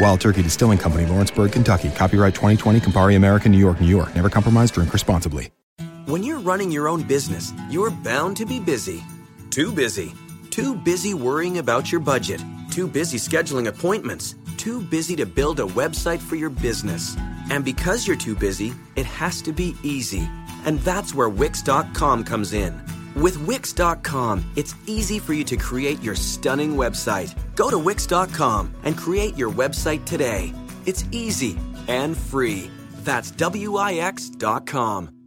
Wild Turkey Distilling Company, Lawrenceburg, Kentucky. Copyright 2020, Campari American, New York, New York. Never compromise, drink responsibly. When you're running your own business, you're bound to be busy. Too busy. Too busy worrying about your budget. Too busy scheduling appointments. Too busy to build a website for your business. And because you're too busy, it has to be easy. And that's where Wix.com comes in. With Wix.com, it's easy for you to create your stunning website. Go to Wix.com and create your website today. It's easy and free. That's W-I-X.com.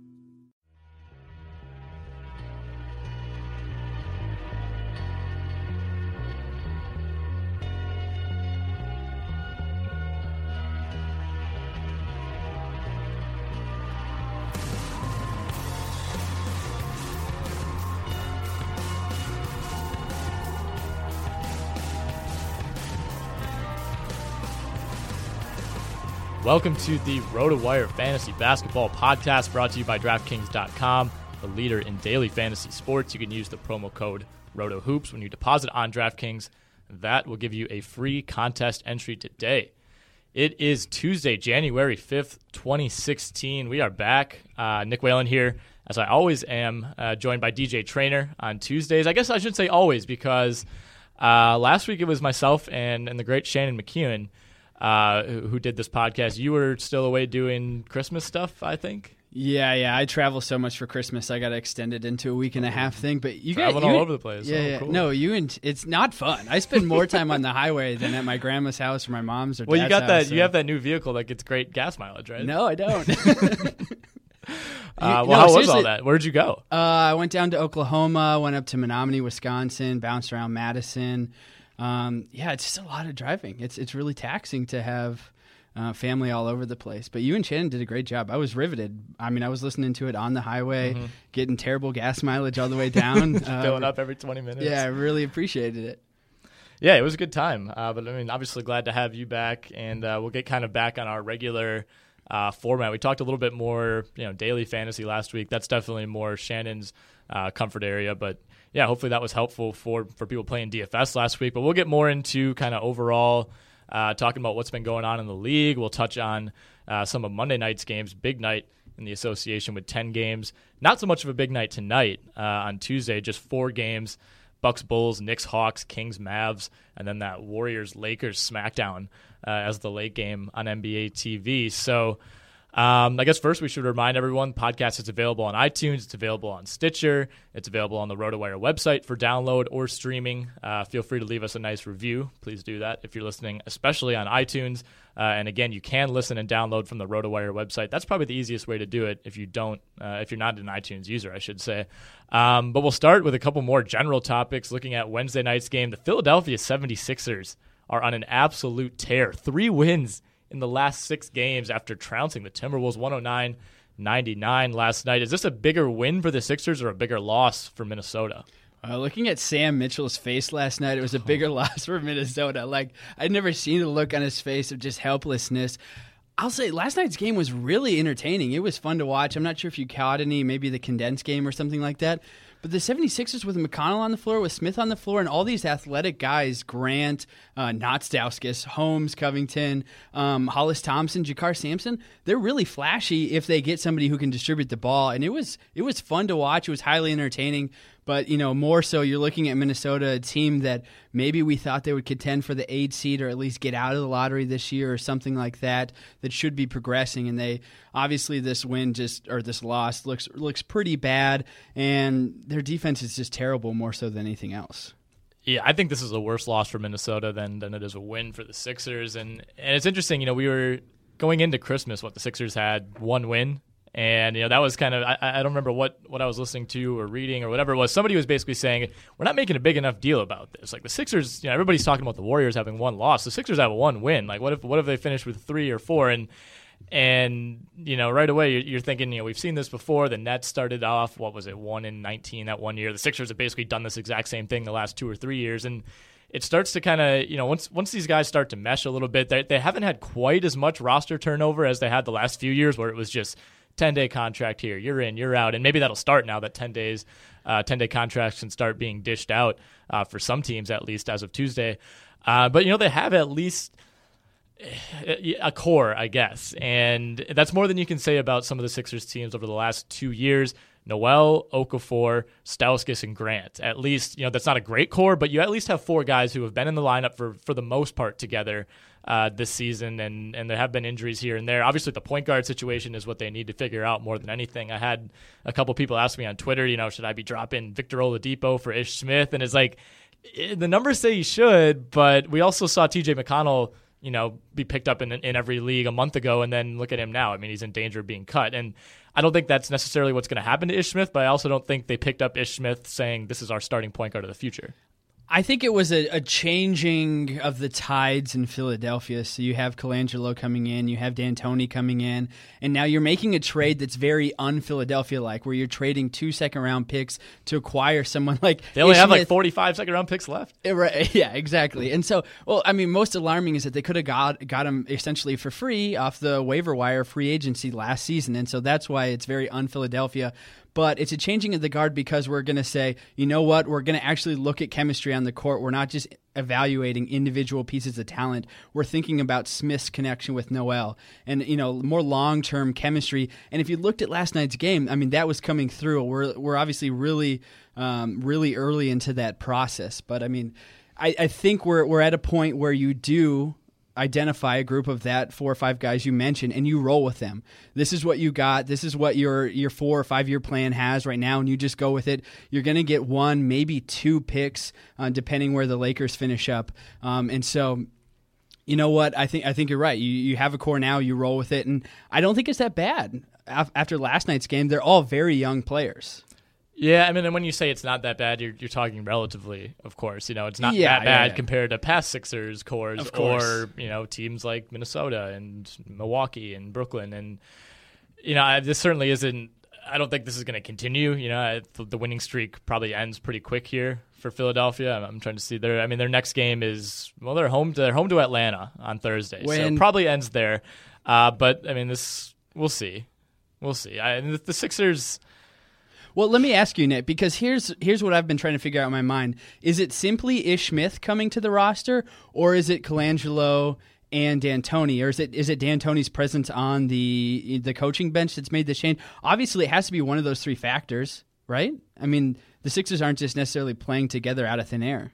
Welcome to the RotoWire Fantasy Basketball Podcast brought to you by DraftKings.com, the leader in daily fantasy sports. You can use the promo code RotoHoops when you deposit on DraftKings. That will give you a free contest entry today. It is Tuesday, January 5th, 2016. We are back. Uh, Nick Whalen here, as I always am, uh, joined by DJ Trainer on Tuesdays. I guess I should say always because uh, last week it was myself and, and the great Shannon McKeown uh, who did this podcast. You were still away doing Christmas stuff, I think. Yeah, yeah. I travel so much for Christmas. I got extended into a week and a half thing. But you traveling got all over the place. Yeah, oh, yeah. Cool. No, you and it's not fun. I spend more time on the highway than at my grandma's house or my mom's or. Well, you got that. so- You have that new vehicle that gets great gas mileage, right? No, I don't. Uh, well, no, how was all that? Where'd you go? Uh, I went down to Oklahoma, went up to Menominee, Wisconsin, bounced around Madison. Um, yeah, it's just a lot of driving. It's it's really taxing to have uh, family all over the place. But you and Shannon did a great job. I was riveted. I mean, I was listening to it on the highway, getting terrible gas mileage all the way down, uh, Filling up every twenty minutes. Yeah, I really appreciated it. Yeah, it was a good time. Uh, but I mean, obviously glad to have you back, and uh, we'll get kind of back on our regular uh, format. We talked a little bit more, you know, daily fantasy last week. That's definitely more Shannon's uh, comfort area, but yeah, hopefully that was helpful for for people playing DFS last week. But we'll get more into kind of overall uh, talking about what's been going on in the league. We'll touch on uh, some of Monday night's games, big night in the association with ten games. Not so much of a big night tonight uh, on Tuesday, just four games. Bucks, Bulls, Knicks, Hawks, Kings, Mavs, and then that Warriors, Lakers SmackDown uh, as the late game on NBA TV. So. Um, I guess first we should remind everyone podcast is available on iTunes, it's available on Stitcher, it's available on the RotoWire website for download or streaming. Uh, feel free to leave us a nice review. Please do that if you're listening, especially on iTunes. Uh, and again, you can listen and download from the RotoWire website. That's probably the easiest way to do it if you don't, uh, if you're not an iTunes user, I should say. Um, but we'll start with a couple more general topics. Looking at Wednesday night's game, the Philadelphia 76ers are on an absolute tear. Three wins in the last six games after trouncing the Timberwolves 109 99 last night. Is this a bigger win for the Sixers or a bigger loss for Minnesota? Uh, looking at Sam Mitchell's face last night, it was a bigger loss for Minnesota. Like I'd never seen the look on his face of just helplessness. I'll say last night's game was really entertaining. It was fun to watch. I'm not sure if you caught any, maybe the condensed game or something like that. But the 76ers with McConnell on the floor, with Smith on the floor, and all these athletic guys Grant, uh, not Stauskas, Holmes, Covington, um, Hollis Thompson, JaKarr Sampson they're really flashy if they get somebody who can distribute the ball. And it was, it was fun to watch. It was highly entertaining. But you know, more so, you're looking at Minnesota, a team that maybe we thought they would contend for the eight seed or at least get out of the lottery this year or something like that. That should be progressing, and they obviously this win just or this loss looks looks pretty bad, and their defense is just terrible, more so than anything else. Yeah, I think this is a worse loss for Minnesota than than it is a win for the Sixers, and and it's interesting. You know, we were going into Christmas, what the Sixers had one win and you know that was kind of I, I, don't remember what what I was listening to or reading or whatever it was. Somebody was basically saying we're not making a big enough deal about this. Like the Sixers, you know, everybody's talking about the Warriors having one loss. The Sixers have one win. Like what if what if they finish with three or four and and you know right away you're thinking you know we've seen this before. The Nets started off what was it one in nineteen that one year. The Sixers have basically done this exact same thing the last two or three years and it starts to kind of you know once once these guys start to mesh a little bit they, they haven't had quite as much roster turnover as they had the last few years where it was just 10 day contract here. You're in, you're out. And maybe that'll start now that 10 days, uh, 10 day contracts can start being dished out uh, for some teams, at least as of Tuesday. Uh, but, you know, they have at least eh, a core, I guess. And that's more than you can say about some of the Sixers teams over the last two years. Noel, Okafor, Stauskas, and Grant. At least, you know, that's not a great core, but you at least have four guys who have been in the lineup for, for the most part together uh, this season, and and there have been injuries here and there. Obviously, the point guard situation is what they need to figure out more than anything. I had a couple people ask me on Twitter, you know, should I be dropping Victor Oladipo for Ish Smith? And it's like eh, the numbers say you should, but we also saw T.J. McConnell you know, be picked up in in every league a month ago, and then look at him now. I mean, he's in danger of being cut, and I don't think that's necessarily what's going to happen to Ish Smith. But I also don't think they picked up Ish Smith saying this is our starting point guard of the future. I think it was a, a, changing of the tides in Philadelphia. So you have Colangelo coming in, you have D'Antoni coming in, and now you're making a trade that's very un-Philadelphia like, where you're trading two second round picks to acquire someone like they only have like 45 second round picks left. Eh, right? Yeah, exactly. And so, well, I mean, most alarming is that they could have got got him essentially for free off the waiver wire free agency last season, and so that's why it's very un-Philadelphia but it's a changing of the guard because we're going to say, you know what, we're going to actually look at chemistry on the court. We're not just evaluating individual pieces of talent. We're thinking about Smith's connection with Noel and you know more long term chemistry. And if you looked at last night's game, I mean that was coming through. We're we're obviously really um, really early into that process, but I mean. I, I think we're we're at a point where you do identify a group of that four or five guys you mentioned and you roll with them. This is what you got. This is what your your four or five year plan has right now, and you just go with it. You're going to get one, maybe two picks, uh, depending where the Lakers finish up. Um, and so, you know what? I think I think you're right. You you have a core now. You roll with it, and I don't think it's that bad. After last night's game, they're all very young players. Yeah, I mean, and when you say it's not that bad, you're, you're talking relatively, of course. You know, it's not yeah, that bad yeah, yeah. compared to past Sixers cores or you know teams like Minnesota and Milwaukee and Brooklyn, and you know this certainly isn't. I don't think this is going to continue. You know, the winning streak probably ends pretty quick here for Philadelphia. I'm trying to see their. I mean, their next game is well, they're home. To, they're home to Atlanta on Thursday, when, so it probably ends there. Uh, but I mean, this we'll see, we'll see. I, the Sixers well, let me ask you, Nick, because here's here's what I've been trying to figure out in my mind: is it simply Ish Smith coming to the roster, or is it Colangelo and D'Antoni, or is it is it D'Antoni's presence on the the coaching bench that's made the change? Obviously, it has to be one of those three factors, right? I mean, the Sixers aren't just necessarily playing together out of thin air.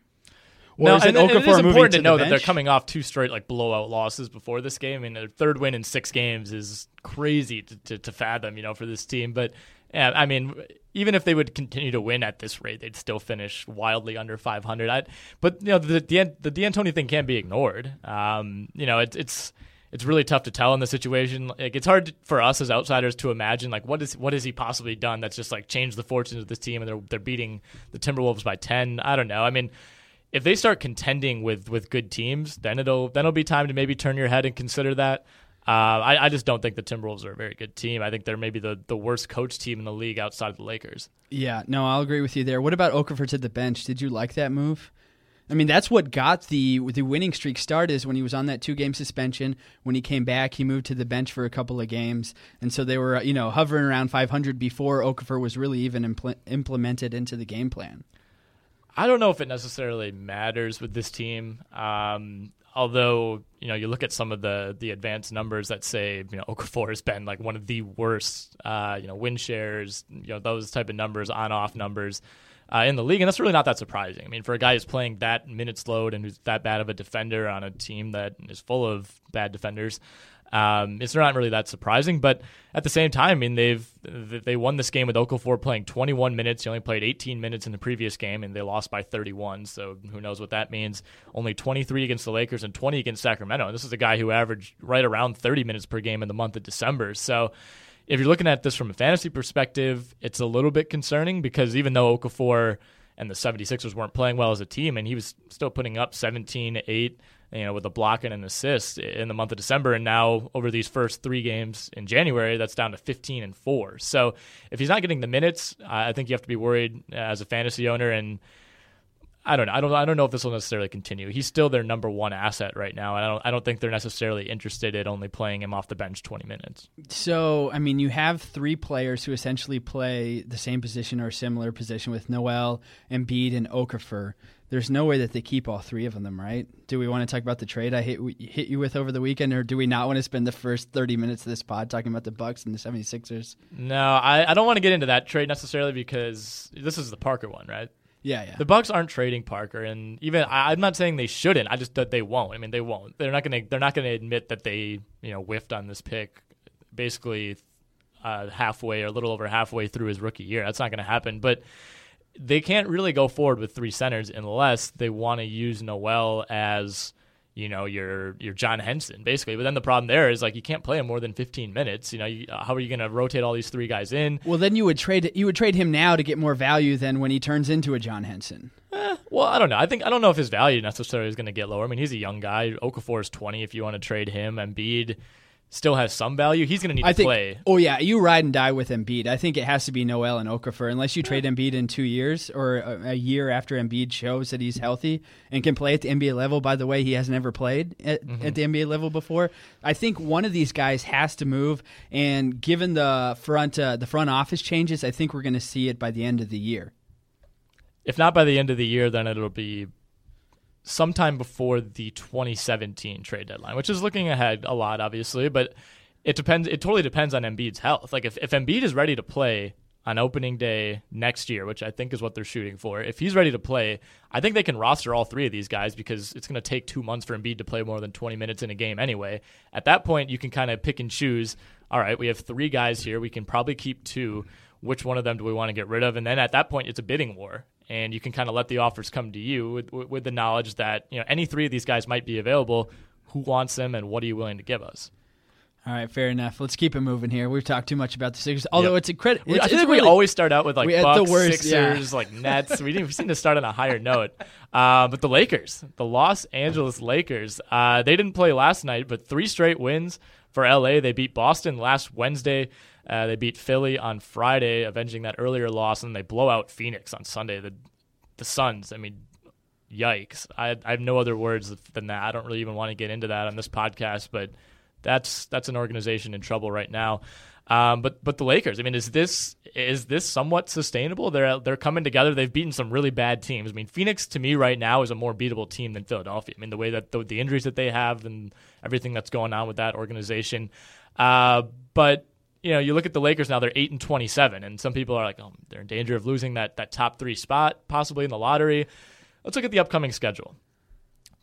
Or no, and, and, it is important to, to know the that they're coming off two straight like blowout losses before this game. I mean, their third win in six games is crazy to, to, to fathom, you know, for this team. But yeah, I mean, even if they would continue to win at this rate, they'd still finish wildly under 500. I, but you know, the the, the D'Antoni thing can't be ignored. Um, you know, it, it's it's really tough to tell in the situation. Like it's hard for us as outsiders to imagine like what is what has he possibly done that's just like changed the fortunes of this team and they're they're beating the Timberwolves by 10. I don't know. I mean, if they start contending with with good teams, then it'll then it'll be time to maybe turn your head and consider that. Uh, I, I, just don't think the Timberwolves are a very good team. I think they're maybe the, the worst coach team in the league outside of the Lakers. Yeah, no, I'll agree with you there. What about Okafor to the bench? Did you like that move? I mean, that's what got the the winning streak started. Is when he was on that two game suspension. When he came back, he moved to the bench for a couple of games, and so they were you know hovering around 500 before Okafor was really even impl- implemented into the game plan. I don't know if it necessarily matters with this team. Um, although you know you look at some of the the advanced numbers that say you know Okafor has been like one of the worst uh, you know win shares, you know those type of numbers, on off numbers. Uh, in the league, and that's really not that surprising. I mean, for a guy who's playing that minutes load and who's that bad of a defender on a team that is full of bad defenders, um, it's not really that surprising, but at the same time, I mean they've they won this game with Okafor playing 21 minutes. He only played 18 minutes in the previous game, and they lost by 31. So who knows what that means? Only 23 against the Lakers and 20 against Sacramento. And this is a guy who averaged right around 30 minutes per game in the month of December. So if you're looking at this from a fantasy perspective, it's a little bit concerning because even though Okafor and the 76ers weren't playing well as a team, and he was still putting up 17, 8 you know, with a block and an assist in the month of December, and now over these first three games in January, that's down to 15 and four. So if he's not getting the minutes, I think you have to be worried as a fantasy owner. And I don't know. I don't. I don't know if this will necessarily continue. He's still their number one asset right now. And I don't. I don't think they're necessarily interested in only playing him off the bench 20 minutes. So I mean, you have three players who essentially play the same position or similar position with Noel, Embiid, and Okafor there's no way that they keep all three of them, right? Do we want to talk about the trade I hit, hit you with over the weekend, or do we not want to spend the first 30 minutes of this pod talking about the Bucks and the 76ers? No, I, I don't want to get into that trade necessarily because this is the Parker one, right? Yeah, yeah. The Bucks aren't trading Parker, and even I, am not saying they shouldn't. I just that they won't. I mean, they won't. They're not gonna. They're not gonna admit that they you know whiffed on this pick, basically uh, halfway or a little over halfway through his rookie year. That's not gonna happen. But they can't really go forward with three centers unless they want to use Noel as you know your your John Henson basically. But then the problem there is like you can't play him more than 15 minutes. You know you, how are you going to rotate all these three guys in? Well, then you would trade you would trade him now to get more value than when he turns into a John Henson. Eh, well, I don't know. I think I don't know if his value necessarily is going to get lower. I mean, he's a young guy. Okafor is 20. If you want to trade him, Embiid still has some value. He's going to need I to think, play. Oh yeah, you ride and die with Embiid. I think it has to be Noel and Okafor unless you trade Embiid in two years or a, a, year after Embiid shows that he's healthy and can play at the NBA level. By the way, he has never played at, mm-hmm. at the NBA level before. I think one of these guys has to move, and given the front uh, the front office changes, I think we're going to see it by the end of the year. If not by the end of the year, then it'll be sometime before the 2017 trade deadline, which is looking ahead a lot, obviously, but it depends. It totally depends on Embiid's health. Like if, if Embiid is ready to play on opening day next year, which I think is what they're shooting for, if he's ready to play, I think they can roster all three of these guys because it's going to take two months for Embiid to play more than 20 minutes in a game anyway. At that point, you can kind of pick and choose. All right, we have three guys here. We can probably keep two. Which one of them do we want to get rid of? And then at that point, it's a bidding war and you can kind of let the offers come to you with, with the knowledge that you know any three of these guys might be available. Who wants them, and what are you willing to give us? All right, fair enough. Let's keep it moving here. We've talked too much about the Sixers, although yep. it's incredible. I think really, we always start out with like Bucks, worst, Sixers, yeah. like Nets. we, we seem to start on a higher note. Uh, but the Lakers, the Los Angeles Lakers, uh, they didn't play last night, but three straight wins for LA. They beat Boston last Wednesday. Uh, they beat Philly on Friday, avenging that earlier loss, and they blow out Phoenix on Sunday. The the Suns. I mean, yikes! I, I have no other words than that. I don't really even want to get into that on this podcast, but that's that's an organization in trouble right now. Um, but but the Lakers, I mean, is this is this somewhat sustainable? They're they're coming together. They've beaten some really bad teams. I mean, Phoenix to me right now is a more beatable team than Philadelphia. I mean, the way that the, the injuries that they have and everything that's going on with that organization. Uh, but you know, you look at the Lakers now; they're eight and twenty-seven, and some people are like, "Oh, they're in danger of losing that that top three spot, possibly in the lottery." Let's look at the upcoming schedule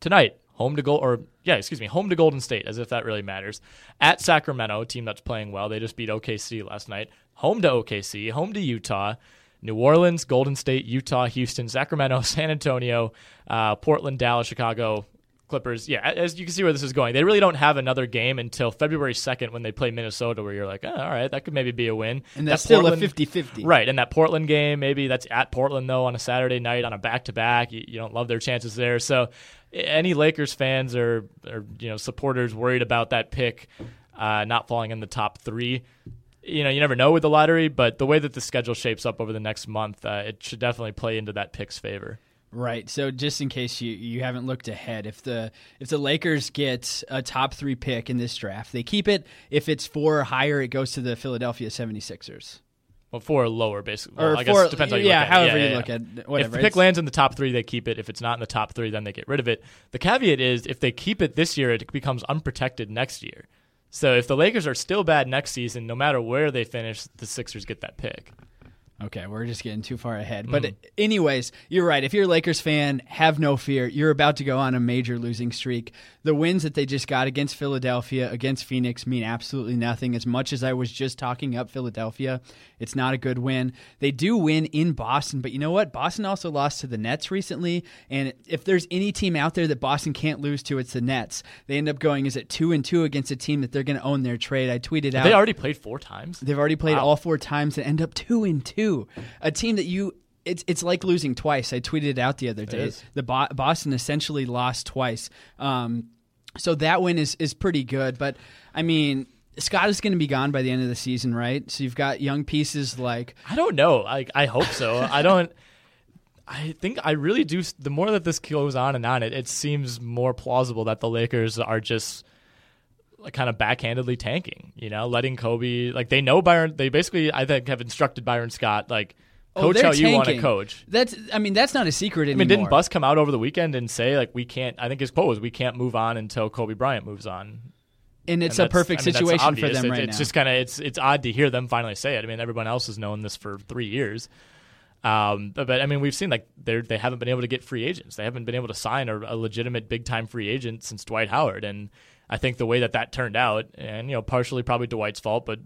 tonight. Home to gold, or yeah, excuse me, home to Golden State, as if that really matters. At Sacramento, a team that's playing well. They just beat OKC last night. Home to OKC, home to Utah, New Orleans, Golden State, Utah, Houston, Sacramento, San Antonio, uh, Portland, Dallas, Chicago, Clippers. Yeah, as you can see where this is going. They really don't have another game until February 2nd when they play Minnesota, where you're like, oh, all right, that could maybe be a win. And that's That still Portland- a 50 50. Right, and that Portland game, maybe that's at Portland though on a Saturday night on a back to back. You you don't love their chances there. So, any Lakers fans or or you know supporters worried about that pick uh, not falling in the top three, you know, you never know with the lottery. But the way that the schedule shapes up over the next month, uh, it should definitely play into that pick's favor. Right. So just in case you, you haven't looked ahead, if the if the Lakers get a top three pick in this draft, they keep it. If it's four or higher, it goes to the Philadelphia 76ers. Well, four or lower, basically. Or Well, I guess four- it depends how you yeah, look at however it. you yeah, look yeah. at it, If whatever. the pick lands in the top three, they keep it. If it's not in the top three, then they get rid of it. The caveat is if they keep it this year, it becomes unprotected next year. So if the Lakers are still bad next season, no matter where they finish, the Sixers get that pick. Okay, we're just getting too far ahead. But mm. anyways, you're right. If you're a Lakers fan, have no fear. You're about to go on a major losing streak. The wins that they just got against Philadelphia, against Phoenix mean absolutely nothing. As much as I was just talking up Philadelphia, it's not a good win. They do win in Boston, but you know what? Boston also lost to the Nets recently, and if there's any team out there that Boston can't lose to, it's the Nets. They end up going is it 2 and 2 against a team that they're going to own their trade. I tweeted out They already played four times. They've already played Wow. all four times and end up two and A team that you it's it's like losing twice. I tweeted it out the other day. The Bo- Boston essentially lost twice. Um, so that win is is pretty good. But I mean, Scott is going to be gone by the end of the season, right? So you've got young pieces like I don't know. I I hope so. I don't. I think I really do. The more that this goes on and on, it, it seems more plausible that the Lakers are just like kind of backhandedly tanking. You know, letting Kobe like they know Byron. They basically I think have instructed Byron Scott like oh, coach they're how you want to coach. That's I mean that's not a secret I mean, didn't Buss come out over the weekend and say like we can't? I think his quote was we can't move on until Kobe Bryant moves on. and it's And a perfect I mean, situation for them It- right it's now. just kind of it's it's odd to hear them finally say it. I mean, everyone else has known this for three years. Um, but, but I mean, we've seen like they they haven't been able to get free agents. They haven't been able to sign a, a legitimate big time free agent since Dwight Howard. And I think the way that that turned out, and you know, partially probably Dwight's fault, but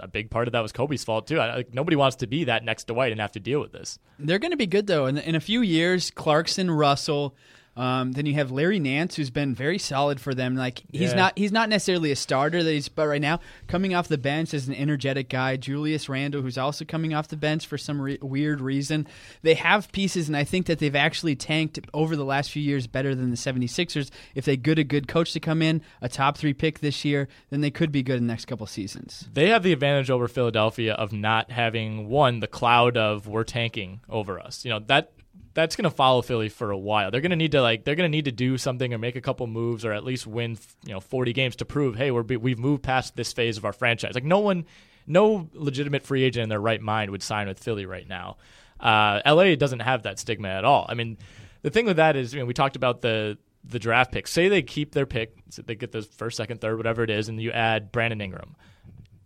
a big part of that was Kobe's fault too. I, like nobody wants to be that next Dwight and have to deal with this. They're going to be good though. In, in a few years, Clarkson, Russell. Um, then you have Larry Nance, who's been very solid for them. Like he's Yeah. not he's not necessarily a starter, that he's but right now coming off the bench as an energetic guy. Julius Randle, who's also coming off the bench for some re- weird reason. They have pieces, and I think that they've actually tanked over the last few years better than the 76ers. If they get a good coach to come in, a top three pick this year, then they could be good in the next couple seasons. They have the advantage over Philadelphia of not having one the cloud of we're tanking over us. You know that that's going to follow Philly for a while. They're going to need to like they're going to need to do something or make a couple moves or at least win you know 40 games to prove hey we're we've moved past this phase of our franchise. Like no one no legitimate free agent in their right mind would sign with Philly right now. Uh, LA doesn't have that stigma at all. I mean, the thing with that is, we talked about the the draft pick. Say they keep their pick, so they get the first, second, third, whatever it is, and you add Brandon Ingram.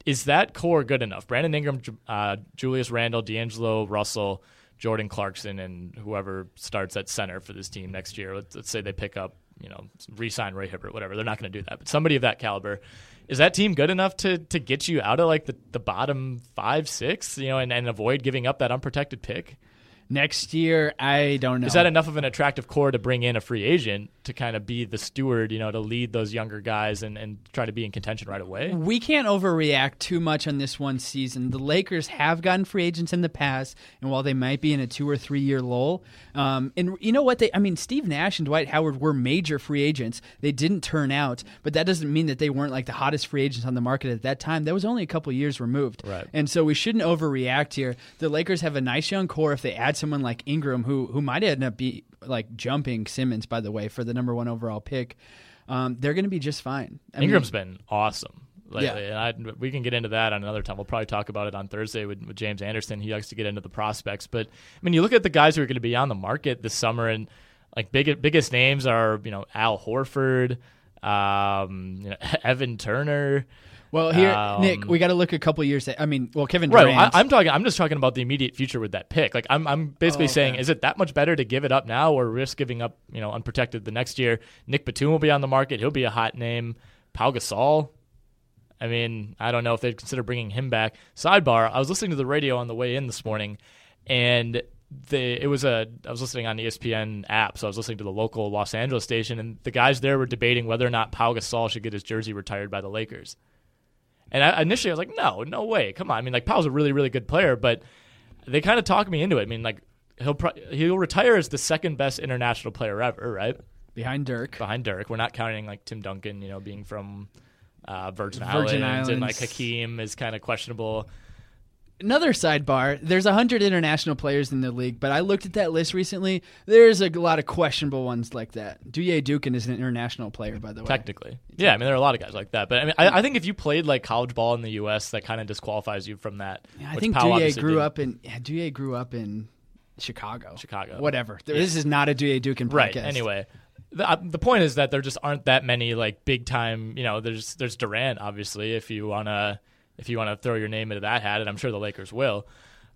Is that core good enough? Brandon Ingram, uh, Julius Randle, D'Angelo Russell, Jordan Clarkson, and whoever starts at center for this team next year. Let's, let's say they pick up, you know, re-sign Roy Hibbert, whatever. They're not going to do that, but somebody of that caliber. Is that team good enough to to get you out of like the, the bottom five, six, you know, and, and avoid giving up that unprotected pick? Next year, I don't know. Is that enough of an attractive core to bring in a free agent to kind of be the steward, you know, to lead those younger guys and, and try to be in contention right away? We can't overreact too much on this one season. The Lakers have gotten free agents in the past, and while they might be in a two or three year lull, um, and you know what? They, I mean, Steve Nash and Dwight Howard were major free agents. They didn't turn out, but that doesn't mean that they weren't like the hottest free agents on the market at that time. That was only a couple years removed, Right. And so we shouldn't overreact here. The Lakers have a nice young core. If they add someone like Ingram, who who might end up be like jumping Simmons, by the way, for the number one overall pick. Um, they're going to be just fine. I mean- Ingram's been awesome lately, Yeah. and I, we can get into that on another time. We'll probably talk about it on Thursday with, with James Anderson. He likes to get into the prospects, but I mean, you look at the guys who are going to be on the market this summer, and like big, biggest names are you know Al Horford, um, you know, Evan Turner. Well, here, Um, Nick, we got to look a couple years. I mean, well, Kevin Right, Durant. I, I'm talking. I'm just talking about the immediate future with that pick. Like, I'm, I'm basically Oh, okay. saying, is it that much better to give it up now or risk giving up, you know, unprotected the next year? Nick Batum will be on the market. He'll be a hot name. Pau Gasol. I mean, I don't know if they'd consider bringing him back. Sidebar: I was listening to the radio on the way in this morning, and the it was a I was listening on the ESPN app, so I was listening to the local Los Angeles station, and the guys there were debating whether or not Pau Gasol should get his jersey retired by the Lakers. And I, initially, I was like, no, no way, come on. I mean, like Pau's a really, really good player, but they kind of talked me into it. I mean, like he'll pro- he'll retire as the second best international player ever, right? behind Dirk. Behind Dirk. We're not counting like Tim Duncan, you know, being from uh, Virgin, Virgin Islands, and like Islands. Hakeem is kind of questionable. Another sidebar: There's hundred international players in the league, but I looked at that list recently. There's a lot of questionable ones like that. Duye Dukin is an international player, by the way. Technically, yeah. I mean, there are a lot of guys like that, but I mean, I, I think if you played like college ball in the U.S., that kind of disqualifies you from that. Yeah, I think Powell Duye grew did. up in. Yeah, Duye grew up in Chicago. Chicago. Whatever. This is not a Duye Dukin podcast. Right. Anyway, the, uh, the point is that there just aren't that many like big time. You know, there's there's Durant obviously if you wanna if you wanna throw your name into that hat, and I'm sure the Lakers will.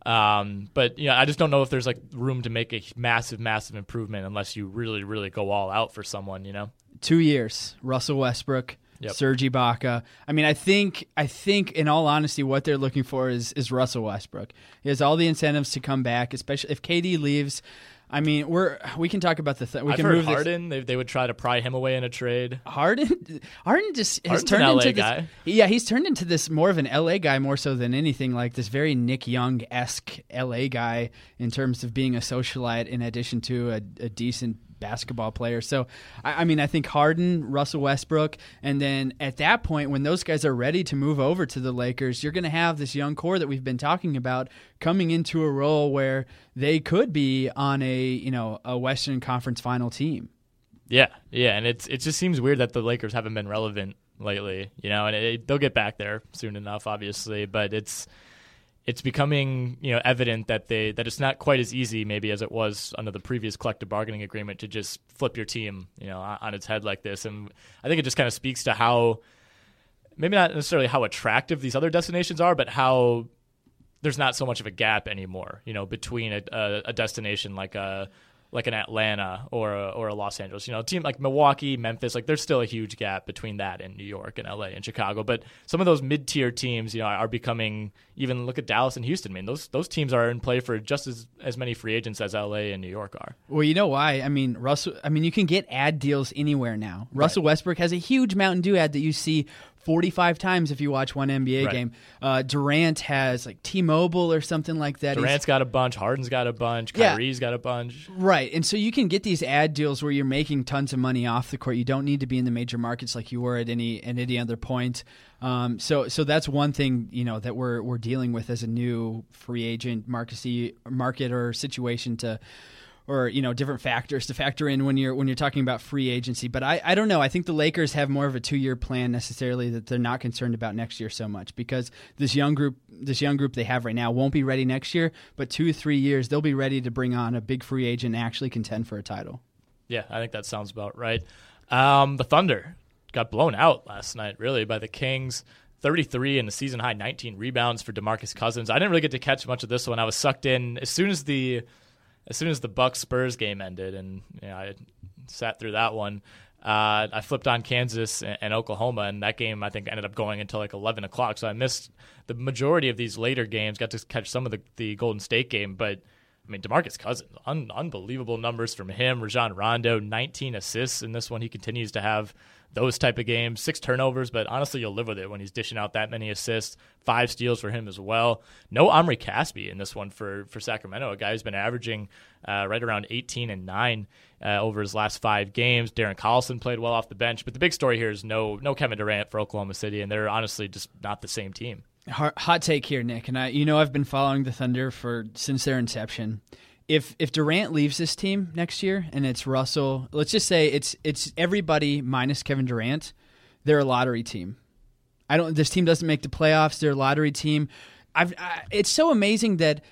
Um, but yeah, I just don't know if there's like room to make a massive, massive improvement unless you really, really go all out for someone. You know. two years. Russell Westbrook, Yep. Serge Ibaka. I mean, I think I think in all honesty, what they're looking for is is Russell Westbrook. He has all the incentives to come back, especially if KD leaves. I mean, we're we can talk about the th- we I've can heard move. Harden. They, they would try to pry him away in a trade. Harden, Harden just has Harden's turned an LA into this. Yeah, he's turned into this more of an LA guy more so than anything like this very Nick Young esque LA guy in terms of being a socialite in addition to a, a decent basketball player. So, I, I mean, I think Harden, Russell Westbrook, and then at that point, when those guys are ready to move over to the Lakers, you're going to have this young core that we've been talking about coming into a role where they could be on a you know a Western Conference Final team. Yeah, yeah, and it's it just seems weird that the Lakers haven't been relevant lately, you know, and it, they'll get back there soon enough, obviously, but it's it's becoming you know evident that they that it's not quite as easy maybe as it was under the previous collective bargaining agreement to just flip your team you know on, its head like this, and I think it just kind of speaks to how maybe not necessarily how attractive these other destinations are, but how there's not so much of a gap anymore, you know, between a, a, a destination like a like an Atlanta or a, or a Los Angeles. You know, a team like Milwaukee, Memphis, like there's still a huge gap between that and New York and LA and Chicago. But some of those mid tier teams, you know, are becoming even look at Dallas and Houston. I mean, those those teams are in play for just as as many free agents as LA and New York are. Well, you know why? I mean, Russell. I mean, you can get ad deals anywhere now. Russell Westbrook has a huge Mountain Dew ad that you see 45 times if you watch one NBA Right. game. Uh, Durant has like T-Mobile or something like that. He's- Durant's got a bunch, Harden's got a bunch, Yeah. Kyrie's got a bunch. Right. And so you can get these ad deals where you're making tons of money off the court. You don't need to be in the major markets like you were at any at any other point. Um, so so that's one thing, you know, that we're we're dealing with as a new free agent market market or situation to or you know different factors to factor in when you're when you're talking about free agency. But I, I don't know. I think the Lakers have more of a two year plan necessarily that they're not concerned about next year so much because this young group this young group they have right now won't be ready next year, but two three years they'll be ready to bring on a big free agent and actually contend for a title. Yeah, I think that sounds about right. Um, the Thunder got blown out last night, really, by the Kings. 33 and the season high 19 rebounds for DeMarcus Cousins. I didn't really get to catch much of this one. I was sucked in as soon as the as soon as the Bucks Spurs game ended, and you know, I sat through that one. Uh, I flipped on Kansas and, and Oklahoma, and that game I think ended up going until like 11 o'clock. So I missed the majority of these later games. Got to catch some of the, the Golden State game, but I mean, Demarcus Cousins, un- unbelievable numbers from him. Rajon Rondo, 19 assists in this one. He continues to have those type of games. Six turnovers, but honestly, you'll live with it when he's dishing out that many assists. Five steals for him as well. No Omri Caspi in this one for for Sacramento, a guy who's been averaging uh, right around 18 and nine uh, over his last five games. Darren Collison played well off the bench, but the big story here is no no Kevin Durant for Oklahoma City, and they're honestly just not the same team. Hot hot take here, Nick, and I, you know, I've been following the Thunder for since their inception. If if Durant leaves this team next year and it's Russell, let's just say it's it's everybody minus Kevin Durant, they're a lottery team. I don't. This team doesn't make the playoffs. They're a lottery team. I've. I, it's so amazing that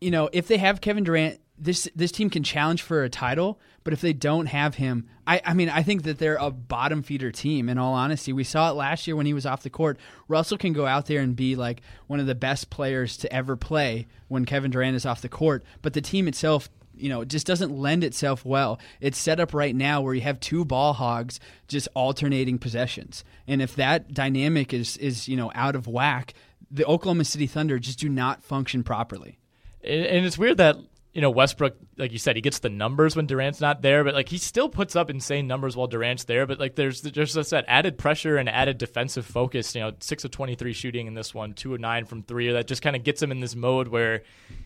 you know if they have Kevin Durant this this team can challenge for a title, but if they don't have him, I, I mean, I think that they're a bottom feeder team. In all honesty, we saw it last year when he was off the court. Russell can go out there and be like one of the best players to ever play when Kevin Durant is off the court, but the team itself you know, just doesn't lend itself well. It's set up right now where you have two ball hogs just alternating possessions. And if that dynamic is is, you know, out of whack, the Oklahoma City Thunder just do not function properly. And it's weird that you know, Westbrook, like you said, he gets the numbers when Durant's not there, but like he still puts up insane numbers while Durant's there. But like there's there's just that added pressure and added defensive focus. You know, six of twenty three shooting in this one, two of nine from three. That just kind of gets him in this mode where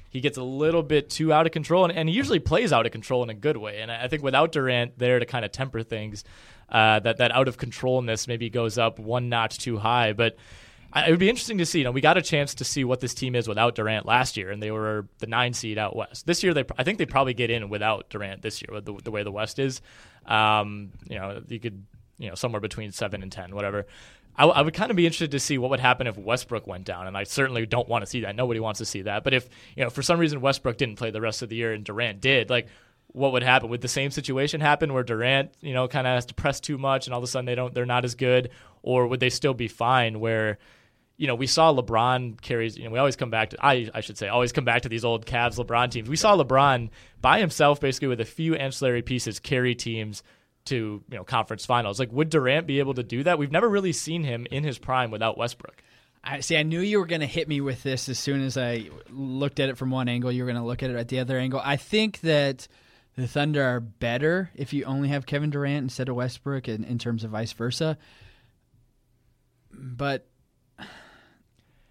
he gets a little bit too out of control, and, and he usually plays out of control in a good way. And I think without Durant there to kind of temper things, uh, that that out of controlness maybe goes up one notch too high, but it would be interesting to see. You know, we got a chance to see what this team is without Durant last year, and they were the nine seed out west. This year, they I think they probably get in without Durant this year with the, the way the West is. Um, you know, you could you know somewhere between seven and ten, whatever. I, I would kind of be interested to see what would happen if Westbrook went down, and I certainly don't want to see that. Nobody wants to see that. But if you know, for some reason Westbrook didn't play the rest of the year and Durant did, like what would happen? Would the same situation happen where Durant, you know, kind of has to press too much and all of a sudden they don't they're not as good, or would they still be fine where you know, we saw LeBron carries, you know, we always come back to, I, I should say, always come back to these old Cavs LeBron teams. We saw LeBron by himself, basically with a few ancillary pieces, carry teams to, you know, conference finals. Like, would Durant be able to do that? We've never really seen him in his prime without Westbrook. I see. I knew you were going to hit me with this as soon as I looked at it from one angle. You were going to look at it at the other angle. I think that the Thunder are better if you only have Kevin Durant instead of Westbrook, in, in terms of vice versa. But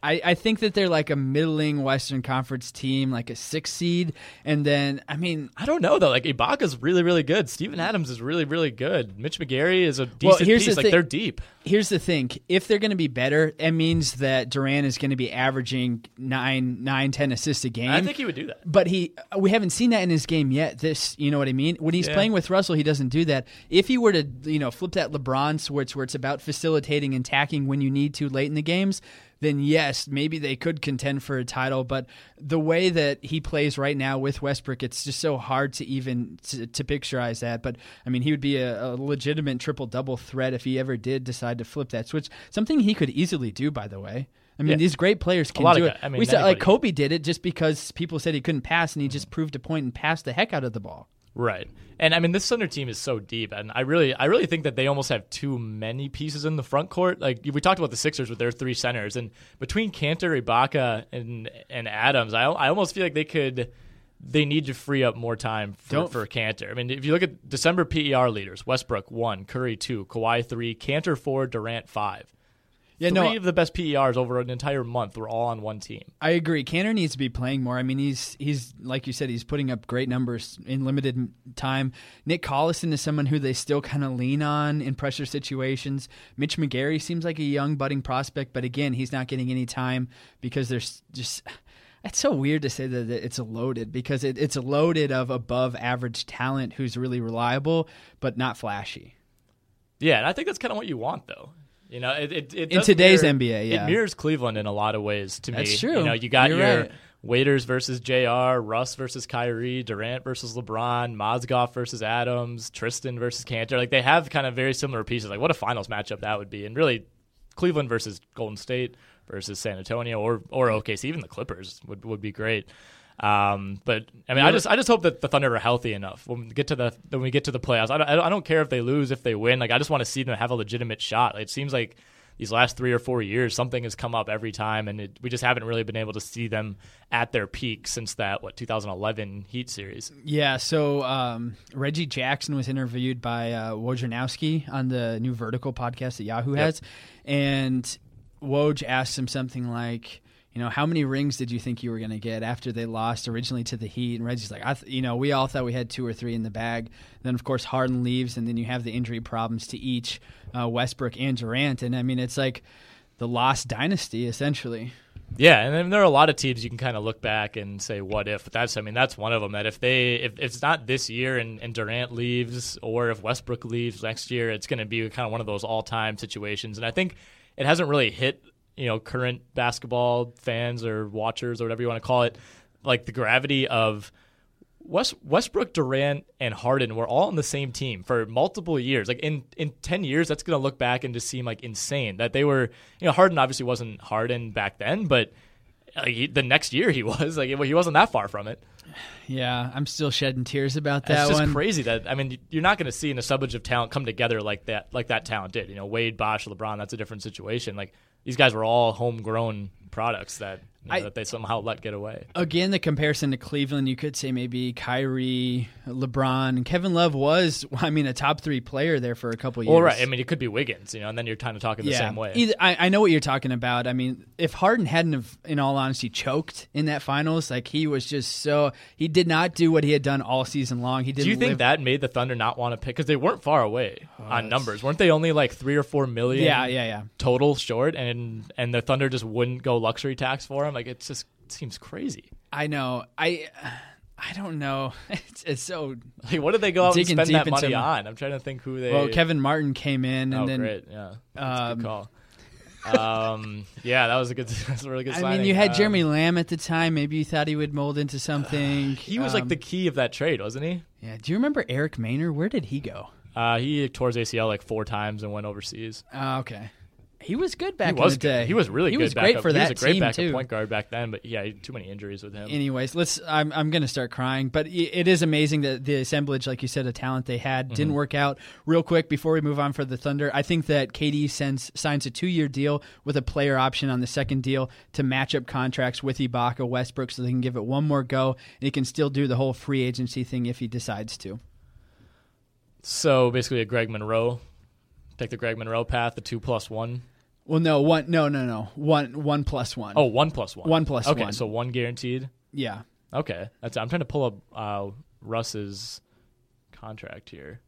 I, I think that they're like a middling Western Conference team, like a six seed. And then, I mean, I don't know though. Like Ibaka's really, really good. Steven Adams is really, really good. Mitch McGary is a decent well, here's piece. The like thing. they're deep. Here's the thing: if they're going to be better, it means that Durant is going to be averaging nine, nine, ten assists a game. I think he would do that. But he, we haven't seen that in his game yet. This, you know what I mean? When he's yeah. playing with Russell, he doesn't do that. If he were to, you know, flip that LeBron switch where it's about facilitating and tacking when you need to late in the games, then yes, maybe they could contend for a title. But the way that he plays right now with Westbrook, it's just so hard to even to, to picturize that. But I mean, he would be a, a legitimate triple double threat if he ever did decide to flip that switch. Something he could easily do, by the way. I mean, yeah. these great players can do it. I mean, we saw like Kobe did it just because people said he couldn't pass, and he just proved a point and passed the heck out of the ball. Right. And I mean this Thunder team is so deep and I really I really think that they almost have too many pieces in the front court. Like we talked about the Sixers with their three centers and between Kanter, Ibaka and and Adams, I I almost feel like they could they need to free up more time for, for Kanter. I mean, if you look at December PER leaders, Westbrook 1, Curry 2, Kawhi 3, Kanter 4, Durant 5. Yeah, Three no, of the best PERs over an entire month were all on one team. I agree. Kanter needs to be playing more. I mean, he's he's like you said, he's putting up great numbers in limited time. Nick Collison is someone who they still kind of lean on in pressure situations. Mitch McGary seems like a young budding prospect, but again, he's not getting any time because there's just. It's so weird to say that it's loaded because it, it's loaded of above average talent who's really reliable but not flashy. Yeah, and I think that's kind of what you want, though. You know, it, it, it in today's mirror, NBA, yeah, it mirrors Cleveland in a lot of ways. To That's me, true. You know, you got You're your right. Waiters versus Jr., Russ versus Kyrie, Durant versus LeBron, Mozgov versus Adams, Tristan versus Kanter. Like they have kind of very similar pieces. Like what a finals matchup that would be, and really Cleveland versus Golden State versus San Antonio or or OKC, even the Clippers would would be great. Um, but I mean, I just I just hope that the Thunder are healthy enough when we get to the when we get to the playoffs. I don't, I don't care if they lose, if they win. Like I just want to see them have a legitimate shot. It seems like these last three or four years, something has come up every time, and it, we just haven't really been able to see them at their peak since that what 2011 Heat series. Yeah. So um, Reggie Jackson was interviewed by uh, Wojnarowski on the new Vertical podcast that Yahoo Yep. has, and Woj asked him something like. You know, how many rings did you think you were going to get after they lost originally to the Heat? And Reggie's like, I th- you know, we all thought we had two or three in the bag. Then, of course, Harden leaves, and then you have the injury problems to each uh, Westbrook and Durant. And I mean, it's like the lost dynasty, essentially. Yeah, and then there are a lot of teams you can kind of look back and say, "What if?" But that's, I mean, that's one of them. That if they, if, if it's not this year and, and Durant leaves, or if Westbrook leaves next year, it's going to be kind of one of those all-time situations. And I think it hasn't really hit, you know, current basketball fans or watchers or whatever you want to call it, like the gravity of West, Westbrook, Durant, and Harden were all on the same team for multiple years. Like in in ten years, that's going to look back and just seem like insane that they were. You know, Harden obviously wasn't Harden back then, but like, he, the next year he was like he wasn't that far from it. Yeah, I'm still shedding tears about that it's just one. crazy that I mean you're not going to see an assemblage of talent come together like that like that talent did. You know, Wade, Bosh, LeBron. That's a different situation. Like these guys were all homegrown products that you know, I- that they somehow let get away. Again, the comparison to Cleveland, you could say maybe Kyrie, LeBron, Kevin Love was, I mean, a top three player there for a couple years. Well, right. I mean, it could be Wiggins, you know, and then you're kind of talking the same way. Either, I, I know what you're talking about. I mean, if Harden hadn't, have, in all honesty, choked in that finals, like he was just so he did not do what he had done all season long. He didn't. Do you think live- that made the Thunder not want to pick because they weren't far away oh, on numbers? Weren't they only like three or four million? Yeah, yeah, yeah. Total short, and and the Thunder just wouldn't go luxury tax for him. Like it just seems crazy. I know. I I don't know. It's, it's so Like what did they go out and spend that money on? I'm trying to think who they. well. Kevin Martin came in, and oh, then great, yeah, that's a um, good call. um, yeah, that was a good, that's a really good. I signing. mean, you had Um, Jeremy Lamb at the time. Maybe you thought he would mold into something. He was like Um, the key of that trade, wasn't he? Yeah. Do you remember Eric Maynor? Where did he go? Uh, he tore his ACL like four times and went overseas. Oh, okay. He was good back he was in the day. Good. He was really he good. was great for he that was a great team backup too. point guard back then, but yeah, too many injuries with him. Anyways, let's. I'm I'm gonna start crying, but it is amazing that the assemblage, like you said, of talent they had didn't Mm-hmm. work out. Real quick before we move on for the Thunder, I think that KD sends signs a two year deal with a player option on the second deal to match up contracts with Ibaka, Westbrook, so they can give it one more go, and he can still do the whole free agency thing if he decides to. So basically, a Greg Monroe. Take the Greg Monroe path, the two plus one. Well, no, one, no, no, no, one, one plus one. Oh, one plus one. One plus okay, one. so one guaranteed. yeah. Okay, that's. I'm trying to pull up uh, Russ's contract here.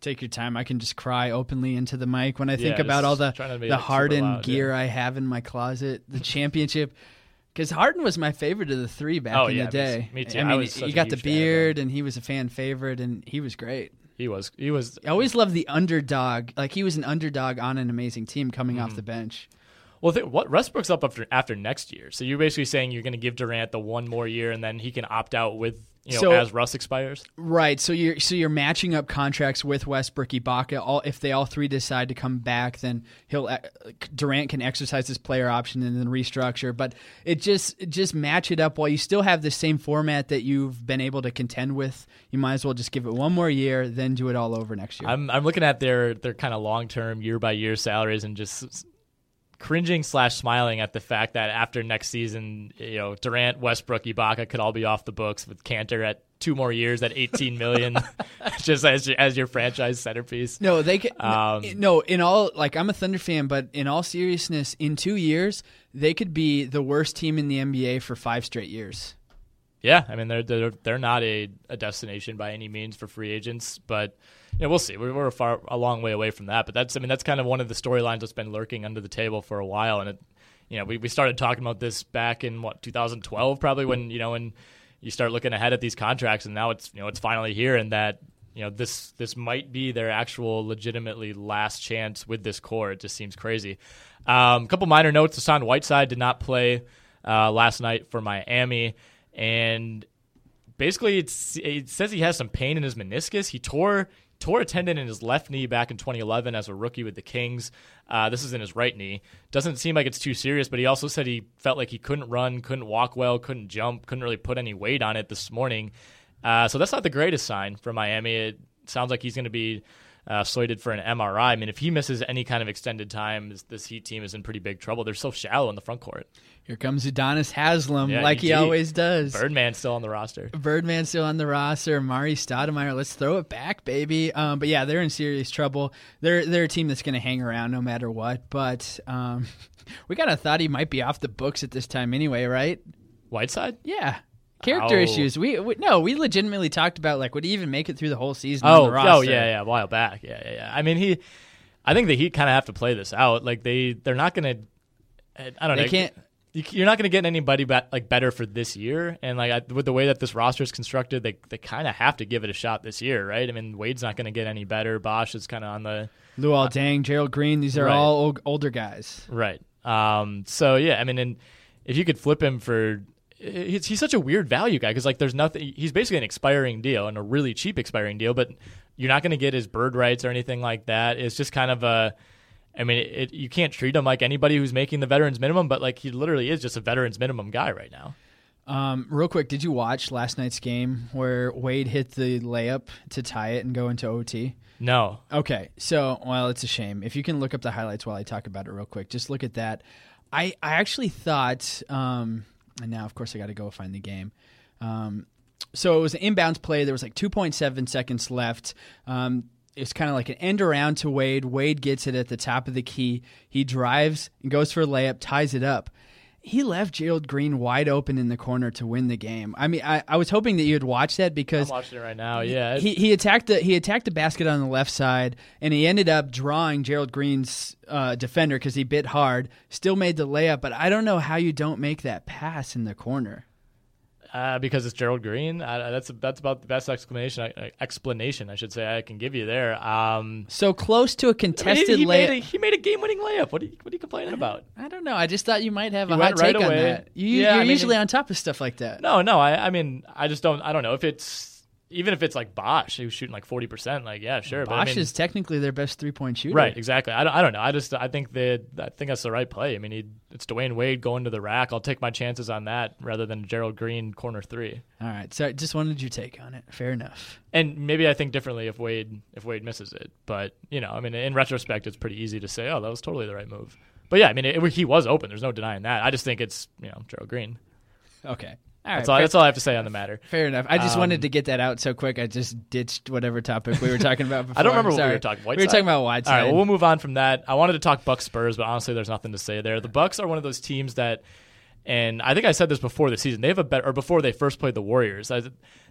Take your time. I can just cry openly into the mic when I think Yeah, about all the the Harden loud, gear yeah. I have in my closet, the championship. Because Harden was my favorite of the three back Oh, in yeah, the day. me too. I I mean, you a got the huge fan beard, and he was a fan favorite, and he was great. He was. He was. I always loved the underdog. Like he was an underdog on an amazing team coming Mm-hmm. off the bench. Well, th- what Westbrook's up after after next year. So you're basically saying you're going to give Durant the one more year, and then he can opt out with you know So- as Russ expires. Right. So you're so you're matching up contracts with Westbrook, Ibaka. All if they all three decide to come back, then he'll uh, Durant can exercise his player option and then restructure. But it just just match it up while you still have the same format that you've been able to contend with. You might as well just give it one more year, then do it all over next year. I'm I'm looking at their their kind of long term year by year salaries and just cringing slash smiling at the fact that after next season, you know, Durant, Westbrook, Ibaka could all be off the books with Kanter at two more years at 18 million, just as your, as your franchise centerpiece. No, they could. Um, no, in all, like I'm a Thunder fan, but in all seriousness, in two years, they could be the worst team in the NBA for five straight years. Yeah, I mean they're they're they're not a, a destination by any means for free agents, but you know, we'll see. We're, we're a far a long way away from that, but that's I mean that's kind of one of the storylines that's been lurking under the table for a while, and it, you know, we we started talking about this back in what 2012 probably when you know when you start looking ahead at these contracts, and now it's you know it's finally here, and that you know this this might be their actual legitimately last chance with this core. It just seems crazy. Um, a couple minor notes: Hassan Whiteside did not play uh, last night for Miami, and basically it's, it says he has some pain in his meniscus. He tore tore a tendon in his left knee back in 2011 as a rookie with the Kings. Uh, this is in his right knee. Doesn't seem like it's too serious, but he also said he felt like he couldn't run, couldn't walk well, couldn't jump, couldn't really put any weight on it this morning. Uh, so that's not the greatest sign for Miami. It sounds like he's going to be uh, slated for an MRI. I mean, if he misses any kind of extended time, this, this Heat team is in pretty big trouble. They're so shallow in the front court. Here comes Udonis Haslem, Yeah, like he always does. Birdman's still on the roster. Birdman still on the roster. Mari Stoudemire, let's throw it back, baby. Um, but yeah, they're in serious trouble. They're they're a team that's going to hang around no matter what. But um, we kind of thought he might be off the books at this time anyway, right? Whiteside? Yeah, character Oh. issues. We, we no, we legitimately talked about like would he even make it through the whole season? Oh, on the oh yeah, yeah, a while back. Yeah, yeah, yeah. I mean, he. I think the Heat kind of have to play this out. Like they, they're not gonna. I don't know. They know. can't- You, you're not gonna get anybody bet, like better for this year, and like I, with the way that this roster is constructed, they they kind of have to give it a shot this year, right? I mean, Wade's not gonna get any better. Bosh is kind of on the Luol Deng, Gerald Green. These are Right. all old, older guys. Right. Um, so yeah, I mean, and if you could flip him for, he's, he's such a weird value guy because like there's nothing. He's basically an expiring deal and a really cheap expiring deal, but you're not going to get his bird rights or anything like that. It's just kind of a. I mean, it, it, you can't treat him like anybody who's making the veterans minimum, but like he literally is just a veterans minimum guy right now. Um, real quick, did you watch last night's game where Wade hit the layup to tie it and go into OT? No. Okay, so well, it's a shame. If you can look up the highlights while I talk about it real quick, just look at that. I I actually thought, um, and now of course I got to go find the game. Um, so it was an inbounds play. There was like 2.7 seconds left. Um, it's kind of like an end around to Wade. Wade gets it at the top of the key. He drives and goes for a layup, ties it up he left Gerald Green wide open in the corner to win the game. I mean, I, I was hoping that you'd watch that because I'm watching it right now. Yeah, he he attacked the he attacked the basket on the left side, and he ended up drawing Gerald Green's uh, defender because he bit hard. Still made the layup, but I don't know how you don't make that pass in the corner. Uh, because it's Gerald Green. Uh, that's that's about the best explanation I, explanation I should say I can give you there. Um, so close to a contested I mean, he, layup. Made a, he made a game winning layup. What are you what are you complaining about? I don't know. I just thought you might have he a hot right take away. on that. You, yeah, you're I mean, usually on top of stuff like that. No, no. I I mean I just don't. I don't know if it's even if it's like Bosh, who's shooting like forty percent, like yeah, sure. Bosh but I mean, is technically their best three point shooter. right, exactly. I don't, I don't know. I just I think that I think that's the right play. I mean, he, it's Dwyane Wade going to the rack. I'll take my chances on that rather than Gerald Green corner three. All right. So just wanted your take on it. Fair enough. And maybe I think differently if Wade if Wade misses it, but you know, I mean, in retrospect, it's pretty easy to say, oh, that was totally the right move. But yeah, I mean, it, he was open. There's no denying that. I just think it's you know Gerald Green. Okay. All That's right, all. fair, That's all I have to say on the matter. fair enough. I just Um, wanted to get that out so quick. I just ditched whatever topic we were talking about before. I don't remember what we were talking. about. We were talking about All Whiteside. right, well, we'll move on from that. I wanted to talk Bucks Spurs, but honestly, there's nothing to say there. The Bucks are one of those teams that, and I think I said this before the season. They have a better, or before they first played the Warriors. I,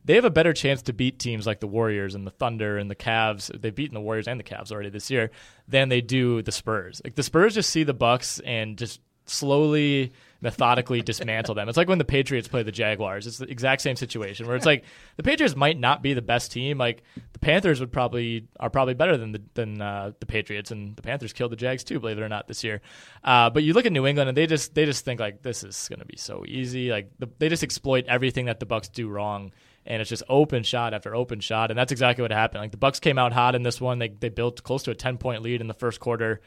they have a better chance to beat teams like the Warriors and the Thunder and the Cavs. They've beaten the Warriors and the Cavs already this year than they do the Spurs. Like the Spurs just see the Bucks and just slowly methodically dismantle them. It's like when the Patriots play the Jaguars. It's the exact same situation where it's like the Patriots might not be the best team. Like the Panthers would probably are probably better than the than uh, the Patriots, and the Panthers killed the Jags too, believe it or not, this year. Uh, but you look at New England, and they just they just think like this is going to be so easy. Like the, they just exploit everything that the Bucks do wrong. And it's just open shot after open shot, and that's exactly what happened. Like the Bucks came out hot in this one. They they built close to a ten point lead in the first quarter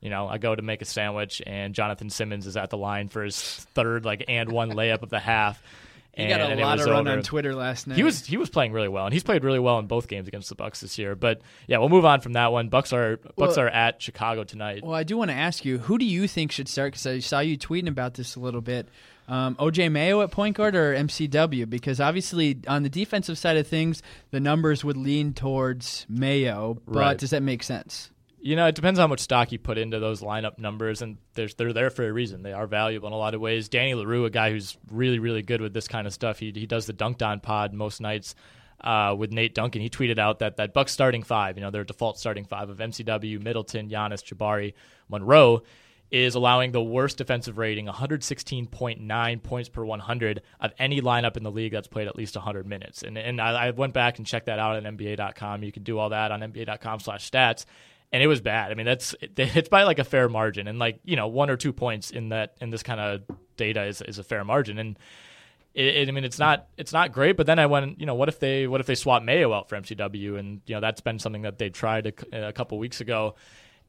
you know, I go to make a sandwich, and Jonathan Simmons is at the line for his third like and one layup of the half. He And, got a lot of run over. on Twitter last night. He was he was playing really well, and he's played really well in both games against the Bucks this year. But yeah, we'll move on from that one. Bucks are Bucks Well- are at Chicago tonight. Well, I do want to ask you, who do you think should start? Because I saw you tweeting about this a little bit. Um, OJ Mayo at point guard or MCW? Because obviously, on the defensive side of things, the numbers would lean towards Mayo. But Right. does that make sense? You know, it depends how much stock you put into those lineup numbers, and they're there for a reason. They are valuable in a lot of ways. Danny Leroux, a guy who's really, really good with this kind of stuff. He he does the Dunc'd On Pod most nights uh, with Nate Duncan. He tweeted out that that Bucks starting five, you know, their default starting five of MCW, Middleton, Giannis, Jabari, Monroe, is allowing the worst defensive rating, 116.9 points per 100 of any lineup in the league that's played at least 100 minutes. And and I, I went back and checked that out at NBA.com. You can do all that on NBA.com/stats and it was bad. I mean, that's it's by like a fair margin, and like you know, one or two points in that in this kind of data is, is a fair margin, and it, it, I mean, it's not it's not great. But then I went, you know, what if they what if they swap Mayo out for MCW, and you know, that's been something that they tried a, a couple weeks ago.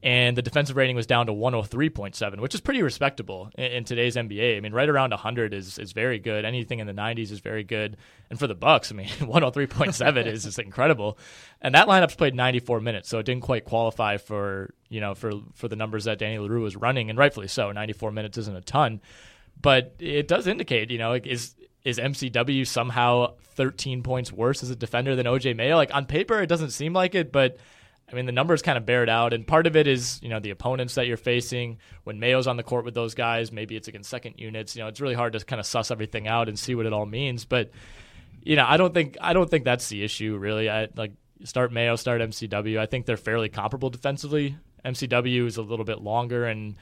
And the defensive rating was down to 103.7, which is pretty respectable in, in today's NBA. I mean, right around 100 is, is very good. Anything in the 90s is very good. And for the Bucks, I mean, 103.7 is just incredible. And that lineup's played 94 minutes, so it didn't quite qualify for you know for for the numbers that Danny Leroux was running, and rightfully so. 94 minutes isn't a ton, but it does indicate, you know, is is MCW somehow 13 points worse as a defender than OJ Mayo? Like on paper, it doesn't seem like it, but I mean, the numbers kind of bear it out, and part of it is you know the opponents that you're facing. When Mayo's on the court with those guys, maybe it's against second units. You know, it's really hard to kind of suss everything out and see what it all means. But you know, I don't think I don't think that's the issue really. I like start Mayo, start MCW. I think they're fairly comparable defensively. MCW is a little bit longer and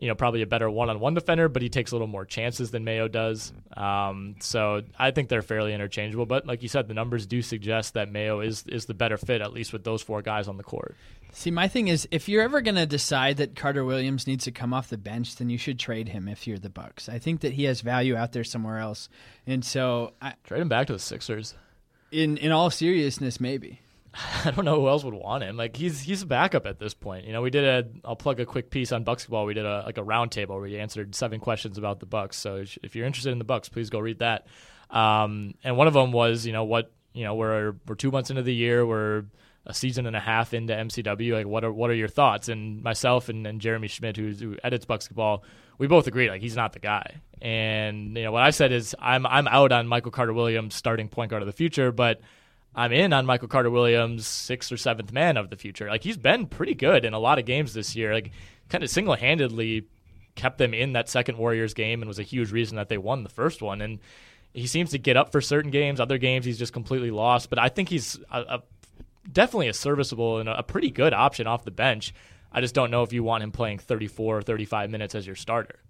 you know, probably a better one-on-one defender, but he takes a little more chances than Mayo does. Um, so I think they're fairly interchangeable. But like you said, the numbers do suggest that Mayo is is the better fit, at least with those four guys on the court. See, my thing is, if you're ever going to decide that Carter Williams needs to come off the bench, then you should trade him. If you're the Bucks, I think that he has value out there somewhere else, and so I, trade him back to the Sixers. In in all seriousness, maybe. I don't know who else would want him. Like he's he's a backup at this point. You know, we did a. I'll plug a quick piece on Bucksball. We did a like a roundtable where we answered seven questions about the Bucks. So if you're interested in the Bucks, please go read that. Um, and one of them was, you know, what you know, we're we're two months into the year. We're a season and a half into MCW. Like, what are what are your thoughts? And myself and, and Jeremy Schmidt, who, edits Bucksball, we both agree like he's not the guy. And you know what I said is I'm I'm out on Michael Carter Williams starting point guard of the future, but I'm in on Michael Carter Williams, sixth or seventh man of the future. Like he's been pretty good in a lot of games this year. Like kind of single handedly kept them in that second Warriors game and was a huge reason that they won the first one. And he seems to get up for certain games. Other games he's just completely lost. But I think he's a, a, definitely a serviceable and a pretty good option off the bench. I just don't know if you want him playing 34 or 35 minutes as your starter.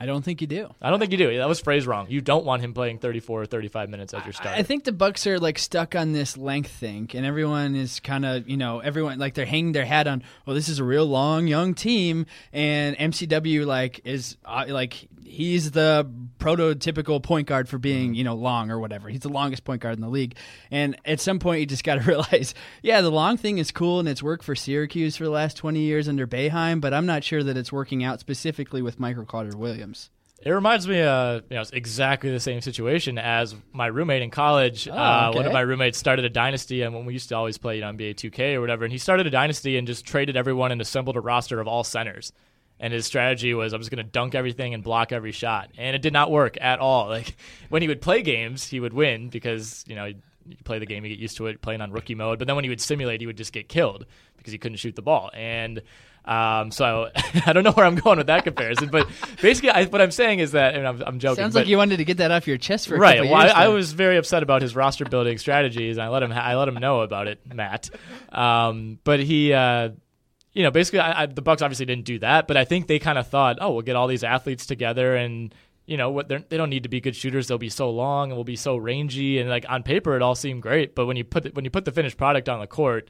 I don't think you do. I don't think you do. That was phrased wrong. You don't want him playing 34 or 35 minutes as your starter. I think the Bucks are like stuck on this length thing, and everyone is kind of you know everyone like they're hanging their hat on. Well, this is a real long young team, and MCW like is uh, like he's the prototypical point guard for being you know long or whatever. He's the longest point guard in the league, and at some point you just got to realize, yeah, the long thing is cool and it's worked for Syracuse for the last 20 years under Boeheim, but I'm not sure that it's working out specifically with Michael Carter Williams. It reminds me, uh, you know, it's exactly the same situation as my roommate in college. Oh, uh, okay. one of my roommates started a dynasty, and when we used to always play you know, NBA 2K or whatever, and he started a dynasty and just traded everyone and assembled a roster of all centers. And his strategy was, I'm just going to dunk everything and block every shot, and it did not work at all. Like when he would play games, he would win because you know you play the game, you get used to it, playing on rookie mode. But then when he would simulate, he would just get killed because he couldn't shoot the ball. And um, so I don't know where I'm going with that comparison, but basically, I, what I'm saying is that, and I'm, I'm joking. Sounds but, like you wanted to get that off your chest for a right. Well, I, I was very upset about his roster building strategies, and I let him I let him know about it, Matt. Um, but he. Uh, you know, basically, I, I, the Bucks obviously didn't do that, but I think they kind of thought, oh, we'll get all these athletes together, and you know, what they don't need to be good shooters. They'll be so long and we'll be so rangy, and like on paper, it all seemed great. But when you put the, when you put the finished product on the court,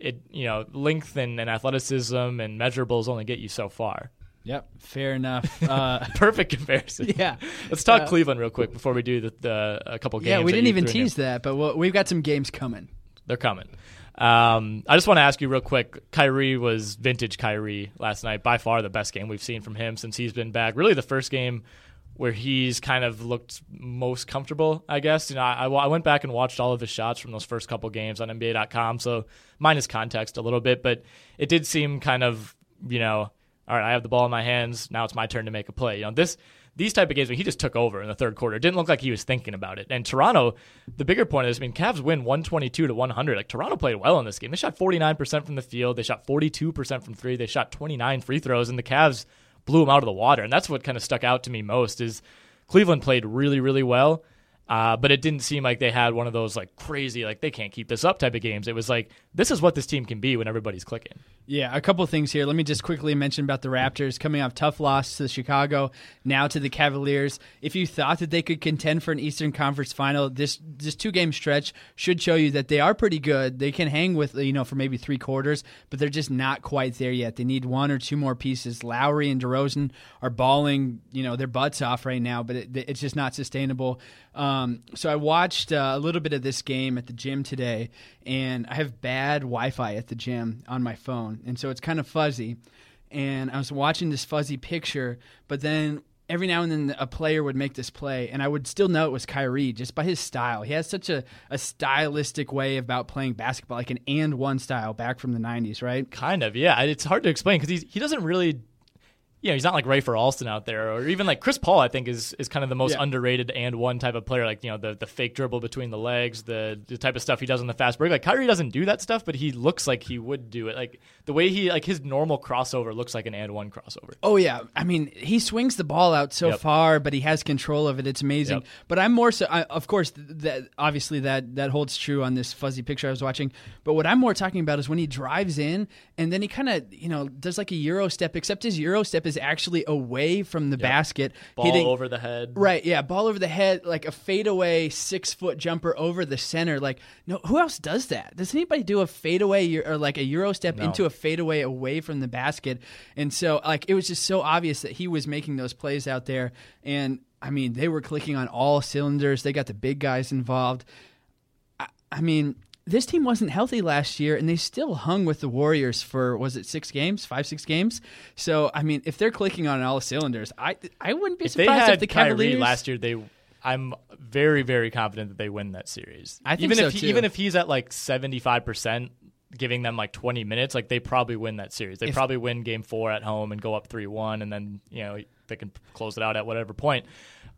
it you know, length and, and athleticism and measurables only get you so far. Yep, fair enough. Uh, Perfect comparison. yeah, Let's talk Uh, Cleveland real quick before we do the, the a couple games. yeah. We didn't even tease here. that, but we'll, we've got some games coming. They're coming. Um, I just want to ask you real quick. Kyrie was vintage Kyrie last night. By far the best game we've seen from him since he's been back. Really, the first game where he's kind of looked most comfortable. I guess you know. I, I went back and watched all of his shots from those first couple games on NBA.com. So minus context a little bit, but it did seem kind of you know. All right, I have the ball in my hands. Now it's my turn to make a play. You know this these type of games he just took over in the third quarter. It didn't look like he was thinking about it. And Toronto, the bigger point is, I mean, Cavs win 122 to 100. Like Toronto played well in this game. They shot 49% from the field. They shot 42% from three. They shot 29 free throws, and the Cavs blew them out of the water. And that's what kind of stuck out to me most is Cleveland played really, really well. Uh, but it didn't seem like they had one of those like crazy, like they can't keep this up type of games. It was like this is what this team can be when everybody's clicking. Yeah, a couple things here. Let me just quickly mention about the Raptors coming off tough loss to Chicago, now to the Cavaliers. If you thought that they could contend for an Eastern Conference final, this this two game stretch should show you that they are pretty good. They can hang with you know for maybe three quarters, but they're just not quite there yet. They need one or two more pieces. Lowry and DeRozan are balling you know their butts off right now, but it, it's just not sustainable. Um, so I watched uh, a little bit of this game at the gym today, and I have bad Wi-Fi at the gym on my phone, and so it's kind of fuzzy. And I was watching this fuzzy picture, but then every now and then a player would make this play, and I would still know it was Kyrie just by his style. He has such a, a stylistic way about playing basketball, like an and one style back from the '90s, right? Kind of, yeah. It's hard to explain because he doesn't really you know, he's not like Rafer Alston out there, or even like Chris Paul. I think is is kind of the most Yeah. underrated and one type of player. Like you know, the the fake dribble between the legs, the the type of stuff he does on the fast break. Like Kyrie doesn't do that stuff, but he looks like he would do it. Like the way he like his normal crossover looks like an and one crossover. Oh yeah, I mean he swings the ball out so Yep. far, but he has control of it. It's amazing. Yep. But I'm more so. I, of course, that obviously that that holds true on this fuzzy picture I was watching. But what I'm more talking about is when he drives in and then he kind of you know does like a euro step, except his euro step is is actually away from the basket, Ball hitting over the head. Right, yeah, ball over the head, like a fadeaway six foot jumper over the center. Like, no, who else does that? Does anybody do a fadeaway or like a euro step No. into a fadeaway away from the basket? And so, like, it was just so obvious that he was making those plays out there. And I mean, they were clicking on all cylinders. They got the big guys involved. I, I mean, this team wasn't healthy last year, and they still hung with the Warriors for was it six games, five, six games. So, I mean, if they're clicking on all the cylinders, I I wouldn't be surprised If they surprised had if the Kyrie Cavaliers last year, they I'm very very confident that they win that series. I think even so, if he, too. even if he's at like 75 percent, giving them like 20 minutes, like they probably win that series. They If- probably win Game Four at home and go up three one, and then you know they can close it out at whatever point.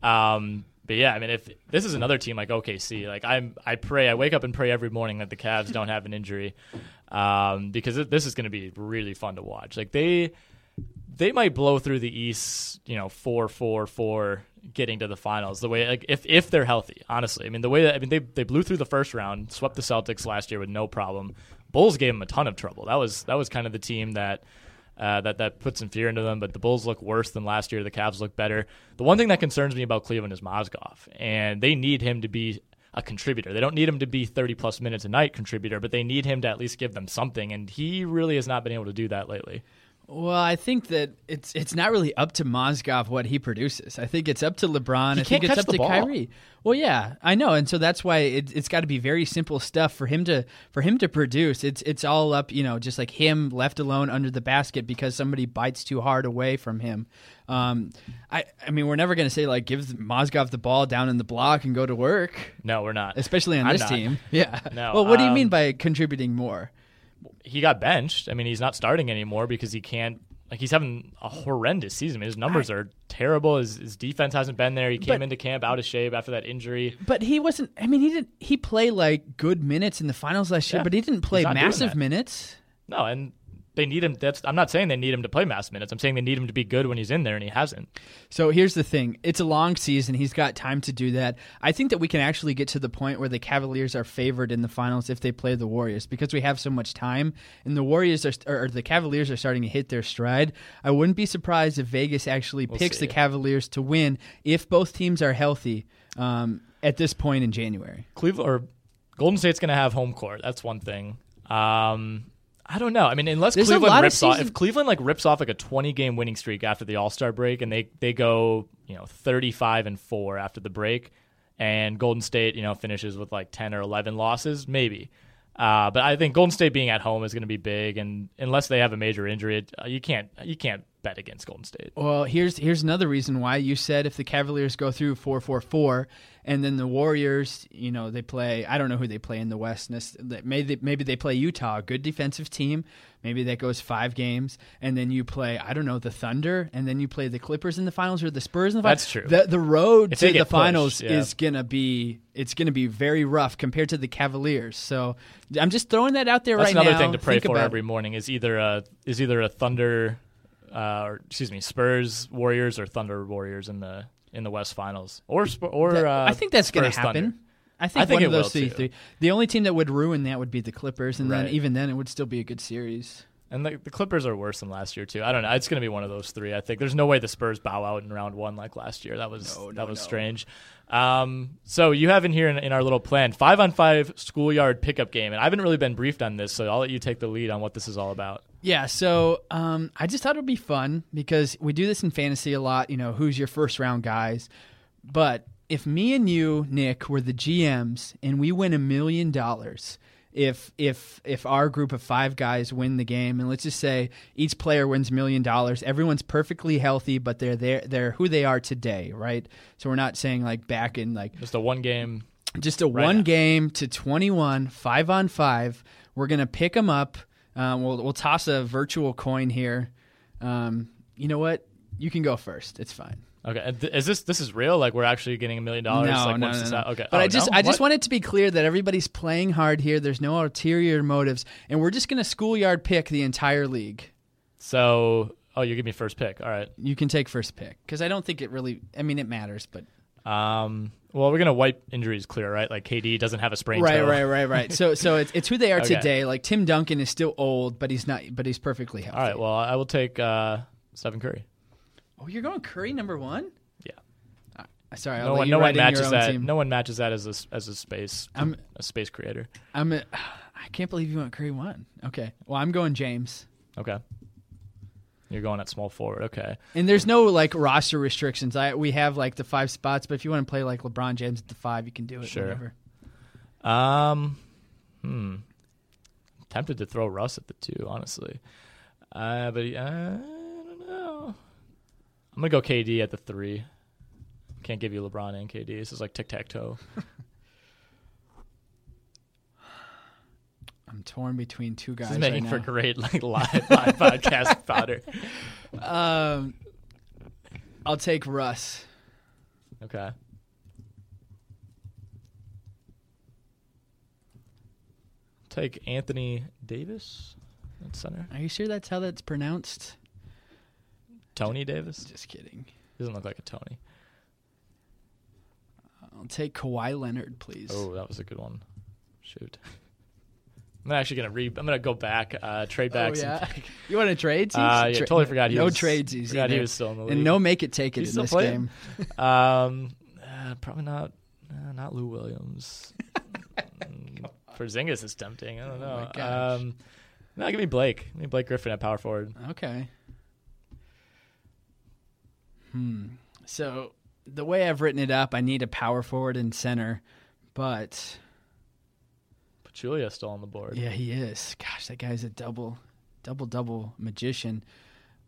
Um, but yeah, I mean, if this is another team like OKC, like I'm, I pray, I wake up and pray every morning that the Cavs don't have an injury, um, because this is going to be really fun to watch. Like they, they might blow through the East, you know, four, four, four, getting to the finals. The way, like, if if they're healthy, honestly, I mean, the way that I mean, they they blew through the first round, swept the Celtics last year with no problem. Bulls gave them a ton of trouble. That was that was kind of the team that. Uh, that that put some fear into them, but the Bulls look worse than last year. The Cavs look better. The one thing that concerns me about Cleveland is Mozgov, and they need him to be a contributor. They don't need him to be 30 plus minutes a night contributor, but they need him to at least give them something, and he really has not been able to do that lately. Well, I think that it's it's not really up to Mozgov what he produces. I think it's up to LeBron. He I can't think it's up the to ball. Kyrie. Well, yeah, I know, and so that's why it, it's got to be very simple stuff for him to for him to produce. It's it's all up, you know, just like him left alone under the basket because somebody bites too hard away from him. Um, I I mean, we're never going to say like give Mozgov the ball down in the block and go to work, No, we're not. especially on I'm this not. team. Yeah. No, Well, what do you um, mean by contributing more? He got benched. I mean, he's not starting anymore because he can't. Like he's having a horrendous season. I mean, his numbers are terrible. His, his defense hasn't been there. He came But- into camp out of shape after that injury. But he wasn't. I mean, he didn't. He played like good minutes in the finals last year, Yeah, but he didn't play he's not doing massive minutes. No, and they need him. That's I'm not saying they need him to play mass minutes. I'm saying they need him to be good when he's in there, and he hasn't. So here's the thing: it's a long season. He's got time to do that. I think that we can actually get to the point where the Cavaliers are favored in the finals if they play the Warriors because we have so much time, and the Warriors are or the Cavaliers are starting to hit their stride. I wouldn't be surprised if Vegas actually picks see. the Cavaliers to win if both teams are healthy um, at this point in January. Cleveland or Golden State's going to have home court. That's one thing. Um, I don't know. I mean, unless There's Cleveland lot of rips off, if Cleveland like rips off like a 20 game winning streak after the All Star break, and they they go you know 35 and four after the break, and Golden State you know finishes with like 10 or 11 losses, maybe. Uh, but I think Golden State being at home is going to be big, and unless they have a major injury, it, uh, you can't you can't bet against Golden State. Well, here's here's another reason why you said if the Cavaliers go through four four four, and then the Warriors, you know, they play. I don't know who they play in the West. Nes- that- Maybe maybe they play Utah, a good defensive team. Maybe that goes five games, and then you play I don't know the Thunder, and then you play the Clippers in the finals or the Spurs in the finals. That's true. The the road If to the pushed, finals yeah. is gonna be it's gonna be very rough compared to the Cavaliers. So I'm just throwing that out there That's right another thing to pray Think for every morning is either a is either a Thunder, uh, or excuse me, Spurs Warriors or Thunder Warriors in the in the West Finals or or That- uh, I think that's going to Spurs Thunder. happen. I think, I think one of those three, The only team that would ruin that would be the Clippers, and then even then, it would still be a good series. And the, the Clippers are worse than last year too. I don't know. It's going to be one of those three. I think there's no way the Spurs bow out in round one like last year. That was that was strange. Um, so you have in here in, in our little plan five on five schoolyard pickup game, and I haven't really been briefed on this, so I'll let you take the lead on what this is all about. Yeah, so um, I just thought it would be fun because we do this in fantasy a lot. You know, who's your first round guys? But if me and you, Nick, were the GMs and we win a million dollars, if if if our group of five guys win the game, and let's just say each player wins a million dollars, everyone's perfectly healthy, but they're there, they're who they are today, right? So we're not saying like back in like Just a one game. just a Right one now. game to 21 five on five we're gonna pick them up um, we'll, we'll toss a virtual coin here um, you know what you can go first it's fine Okay, th- is this this is real? Like we're actually getting a million dollars? no, like no, no, no. Okay, But Oh, I just, no? I just What? want it to be clear that everybody's playing hard here. There's no ulterior motives, and we're just gonna schoolyard pick the entire league. So, oh, you give me first pick. All right. You can take first pick because I don't think it really. I mean, it matters, but Um, well, we're gonna wipe injuries clear, right? Like KD doesn't have a sprain. right, toe. right, right, right. So, so it's it's who they are Okay. today. Like Tim Duncan is still old, but he's not. But he's perfectly healthy. All right. Well, I will take uh, Stephen Curry. Oh, you're going Curry number one? Yeah. Sorry, I'll no one, no one matches that. team. No one matches that as a as a space I'm- a space creator. I'm. A, I can't believe you went Curry one. Okay, well I'm going James. Okay. You're going at small forward. Okay. And there's no like roster restrictions. I we have like the five spots, but if you want to play like LeBron James at the five, you can do it. Sure. Whatever. Um, hmm. Tempted to throw Russ at the two, honestly. Uh, but uh, I don't know. I'm gonna go KD at the three. Can't give you LeBron and KD. This is like tic tac toe. I'm torn between two guys This is making right for now. great like live live podcast fodder. Um, I'll take Russ. Okay. Take Anthony Davis at center. Are you sure that's how that's pronounced? Tony Davis Just kidding. doesn't look like a Tony. I'll take Kawhi Leonard, please. Oh, that was a good one. Shoot. I'm actually gonna re. I'm gonna go back, uh, trade Oh, back. some yeah. You want to trade? Uh, yeah, totally forgot he no was- trades. forgot he was still in the league. And no make it take it He's in this playing? game. Um, uh, probably not. Uh, not Lou Williams. For Porzingis is tempting. I don't know. Oh my gosh. um, no, give me Blake. Give me Blake Griffin at power forward. Okay. Hmm. So the way I've written it up, I need a power forward and center, but Pachulia still on the board. yeah, he is. Gosh, that guy's a double, double, double magician.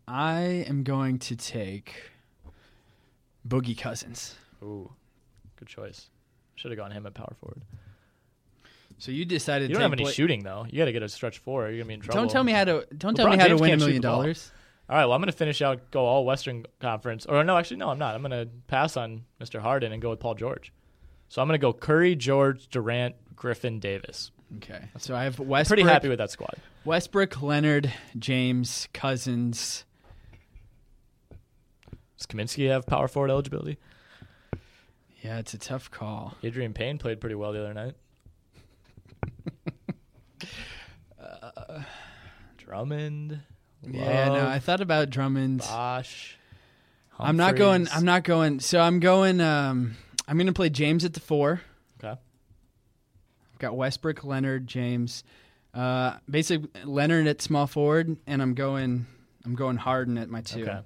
I am going to take Boogie Cousins. Ooh, good choice. Should have gone him at power forward. So you decided You don't have any Blake- shooting though. You got to get a stretch four. You're gonna be in trouble. Don't tell me how to. Don't tell LeBron me how to win a million dollars. All right, well, I'm going to finish out, go all Western Conference. Or no, actually, no, I'm not. I'm going to pass on Mr. Harden and go with Paul George. So I'm going to go Curry, George, Durant, Griffin, Davis. Okay. So I have Westbrook. Pretty happy with that squad. Westbrook, Leonard, James, Cousins. Does Kaminsky have power forward eligibility? Yeah, it's a tough call. Adreian Payne played pretty well the other night. Uh, Drummond, Yeah, no, I thought about Drummond. Bosh. I'm not going. I'm not going. So I'm going. Um, I'm going to play James at the four. Okay. I've got Westbrook, Leonard, James. Uh, basically Leonard at small forward, and I'm going. I'm going Harden at my two. Okay.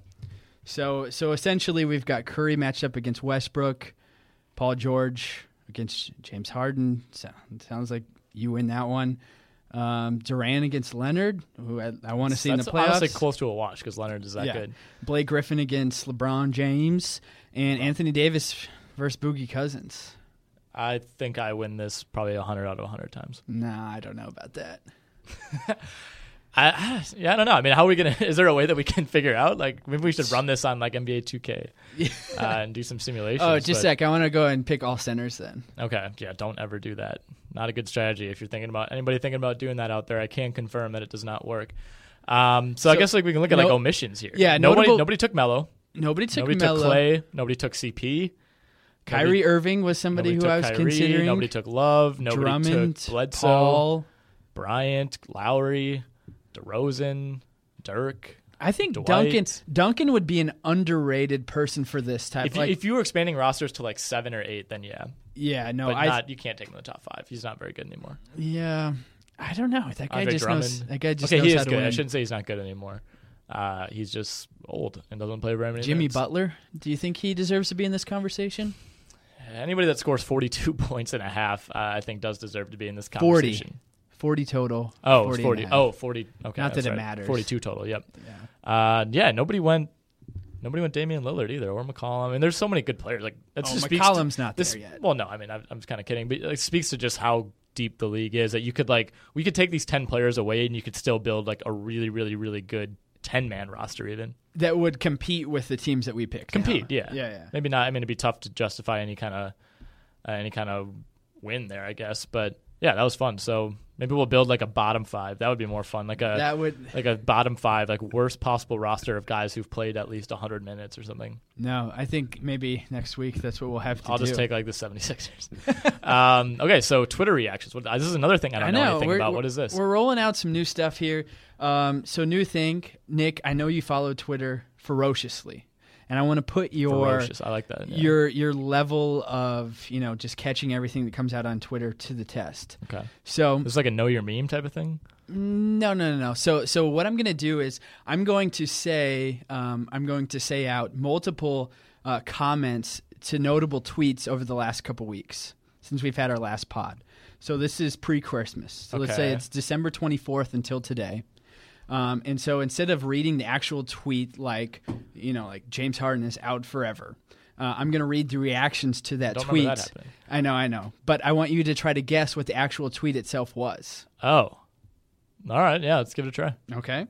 So so essentially, we've got Curry matched up against Westbrook, Paul George against James Harden. So, sounds like you win that one. Um, Durant against Leonard, who I, I want to see That's in the playoffs. honestly close to a wash because Leonard is that Yeah. good. Blake Griffin against LeBron James, and Anthony Davis versus Boogie Cousins. I think I win this probably 100 out of 100 times. Nah, I don't know about that. I, yeah, I don't know. I mean, how are we gonna? Is there a way that we can figure out? Like, maybe we should run this on like NBA 2K uh, and do some simulations. Oh, just a sec. I want to go and pick all centers then. Okay, yeah, don't ever do that. Not a good strategy. If you're thinking about anybody thinking about doing that out there, I can confirm that it does not work. Um, so, I guess like we can look at like omissions here. Yeah, nobody notable- nobody took Melo. Nobody took nobody Melo. took Clay. Nobody took CP. Kyrie Nobody- Irving was somebody who I was Kyrie, considering. Nobody took Love. Nobody Drummond, took Bledsoe. Paul. Bryant, Lowry, DeRozan, Dirk. I think Dwight. Duncan Duncan would be an underrated person for this type. If you, like, if you were expanding rosters to like seven or eight, then yeah, yeah, no, but I not. You can't take him in the top five. He's not very good anymore. yeah, I don't know. That guy Andre just Drummond. knows. That guy just okay, he is good. win. I shouldn't say he's not good anymore. Uh, he's just old and doesn't play very many. Jimmy minutes. Butler. Do you think he deserves to be in this conversation? Anybody that scores 42 points and a half, uh, I think, does deserve to be in this conversation. 40. Conversation. Forty total. Oh, 40 40. and a half. Oh, 40. Okay, Not that that's it right. matters. 42 total. Yep. Yeah. Uh, yeah. Nobody went. Nobody went Damian Lillard either, or McCollum. I mean, there's so many good players. Like that Oh, just speaks to- not this, there yet. Well, no, I mean, I'm, I'm just kind of kidding, but it speaks to just how deep the league is. That you could like, we could take these 10 players away, and you could still build like a really, really, really good 10 man roster. Even That would compete with the teams that we pick compete. Yeah. Yeah, yeah. Maybe not. I mean, it'd be tough to justify any kind of uh, any kind of win there, I guess. But yeah, that was fun. So maybe we'll build like a bottom five. That would be more fun. Like a That would like a bottom five, like worst possible roster of guys who've played at least 100 minutes or something. no. I think maybe next week that's what we'll have to I'll do. just take like the 76ers. um, okay, so Twitter reactions. What, this is another thing I don't I know, know. anything about. What is this? We're rolling out some new stuff here. Um, so new thing, Nick. I know you follow Twitter ferociously, and I want to put your Ferocious. I like that. yeah. your your level of you know just catching everything that comes out on Twitter to the test. okay. So it's like a know your meme type of thing. no, no, no, no. So, so what I'm going to do is I'm going to say um, I'm going to say out multiple uh, comments to notable tweets over the last couple weeks since we've had our last pod. So this is pre-Christmas. So let's say it's December 24th until today. Um, and so instead of reading the actual tweet, like you know, like James Harden is out forever, uh, I'm going to read the reactions to that Don't tweet. that. I know, I know, but I want you to try to guess what the actual tweet itself was. Oh. All right. Yeah. Let's give it a try. Okay.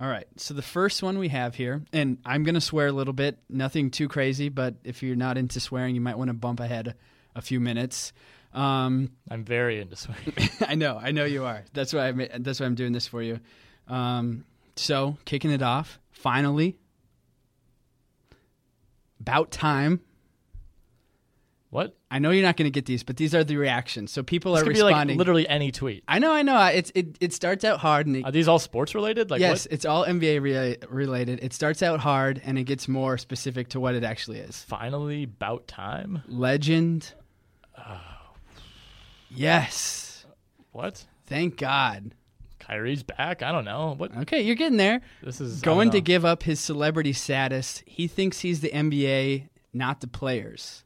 All right. So the first one we have here, and I'm going to swear a little bit, nothing too crazy, but if you're not into swearing, you might want to bump ahead a few minutes. Um, I'm very into swearing. I know, I know you are. That's why I that's why I'm doing this for you. Um, so kicking it off, finally, about time. what? I know you're not going to get these, but these are the reactions. So people This are could be like responding. literally any tweet. I know, I know. It's it, it starts out hard and it, Are these all sports related? Like yes, what? it's all NBA rela- related. It starts out hard and it gets more specific to what it actually is. Finally, about time. Legend. Yes. What? Thank God. Kyrie's back. I don't know. What? Okay, you're getting there. This is Going to give up his celebrity status. He thinks he's the NBA, not the players.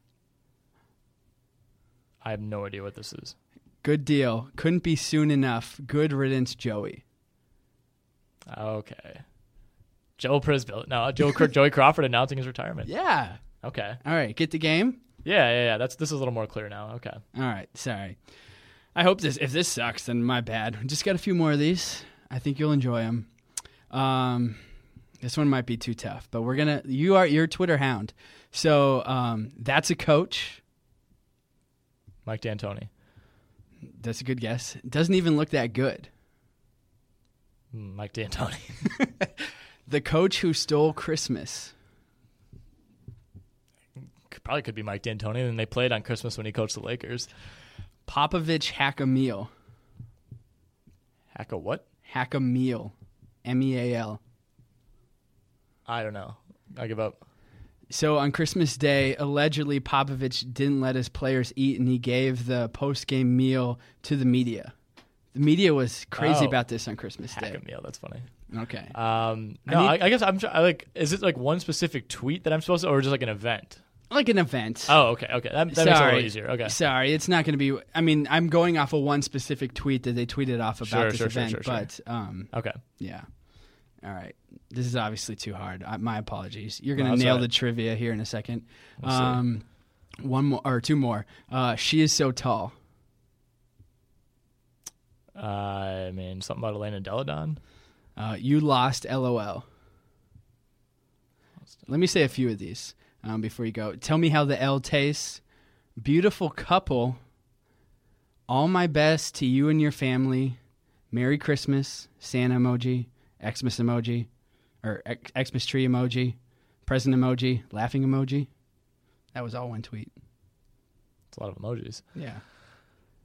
I have no idea what this is. Good deal. Couldn't be soon enough. Good riddance, Joey. Okay. Joe Prisbill. No, Joe Joey Crawford announcing his retirement. Yeah. Okay. All right, get the game. Yeah, yeah, yeah. That's this is a little more clear now. Okay. All right, sorry. I hope this. If this sucks, then my bad. Just got a few more of these. I think you'll enjoy them. Um, this one might be too tough, but we're gonna. You are your Twitter hound, so um, that's a coach. Mike D'Antoni. That's a good guess. Doesn't even look that good. Mike D'Antoni. The coach who stole Christmas. Probably could be Mike D'Antoni. And they played on Christmas when he coached the Lakers. Popovich hack a meal. Hack a what? Hack a meal. M E A L. I don't know. I give up. So on Christmas Day, allegedly Popovich didn't let his players eat, and he gave the post-game meal to the media. The media was crazy Oh. about this on Christmas Hack Day. a meal. That's funny. Okay. Um, no, I, need- I, guess I'm I like. Is it like one specific tweet that I'm supposed to, or just like an event? Like an event. Oh, okay, okay. That, that makes it a little easier. Okay. Sorry, it's not going to be. I mean, I'm going off of one specific tweet that they tweeted off about Sure, this sure, sure, event, sure, sure. but um, Okay. yeah. All right. This is obviously too hard. I, my apologies. You're going No, to that's nail all right. the trivia here in a 2nd We'll see. um, one more or two more. Uh, she is so tall. Uh, I mean, something about Elena Delle Donne. Uh, you lost. LOL. Let me say a few of these um, before you go. Tell me how the L tastes. Beautiful couple. All my best to you and your family. Merry Christmas. Santa emoji. Xmas emoji. Or X- Xmas tree emoji. Present emoji. Laughing emoji. That was all one tweet. It's a lot of emojis. Yeah.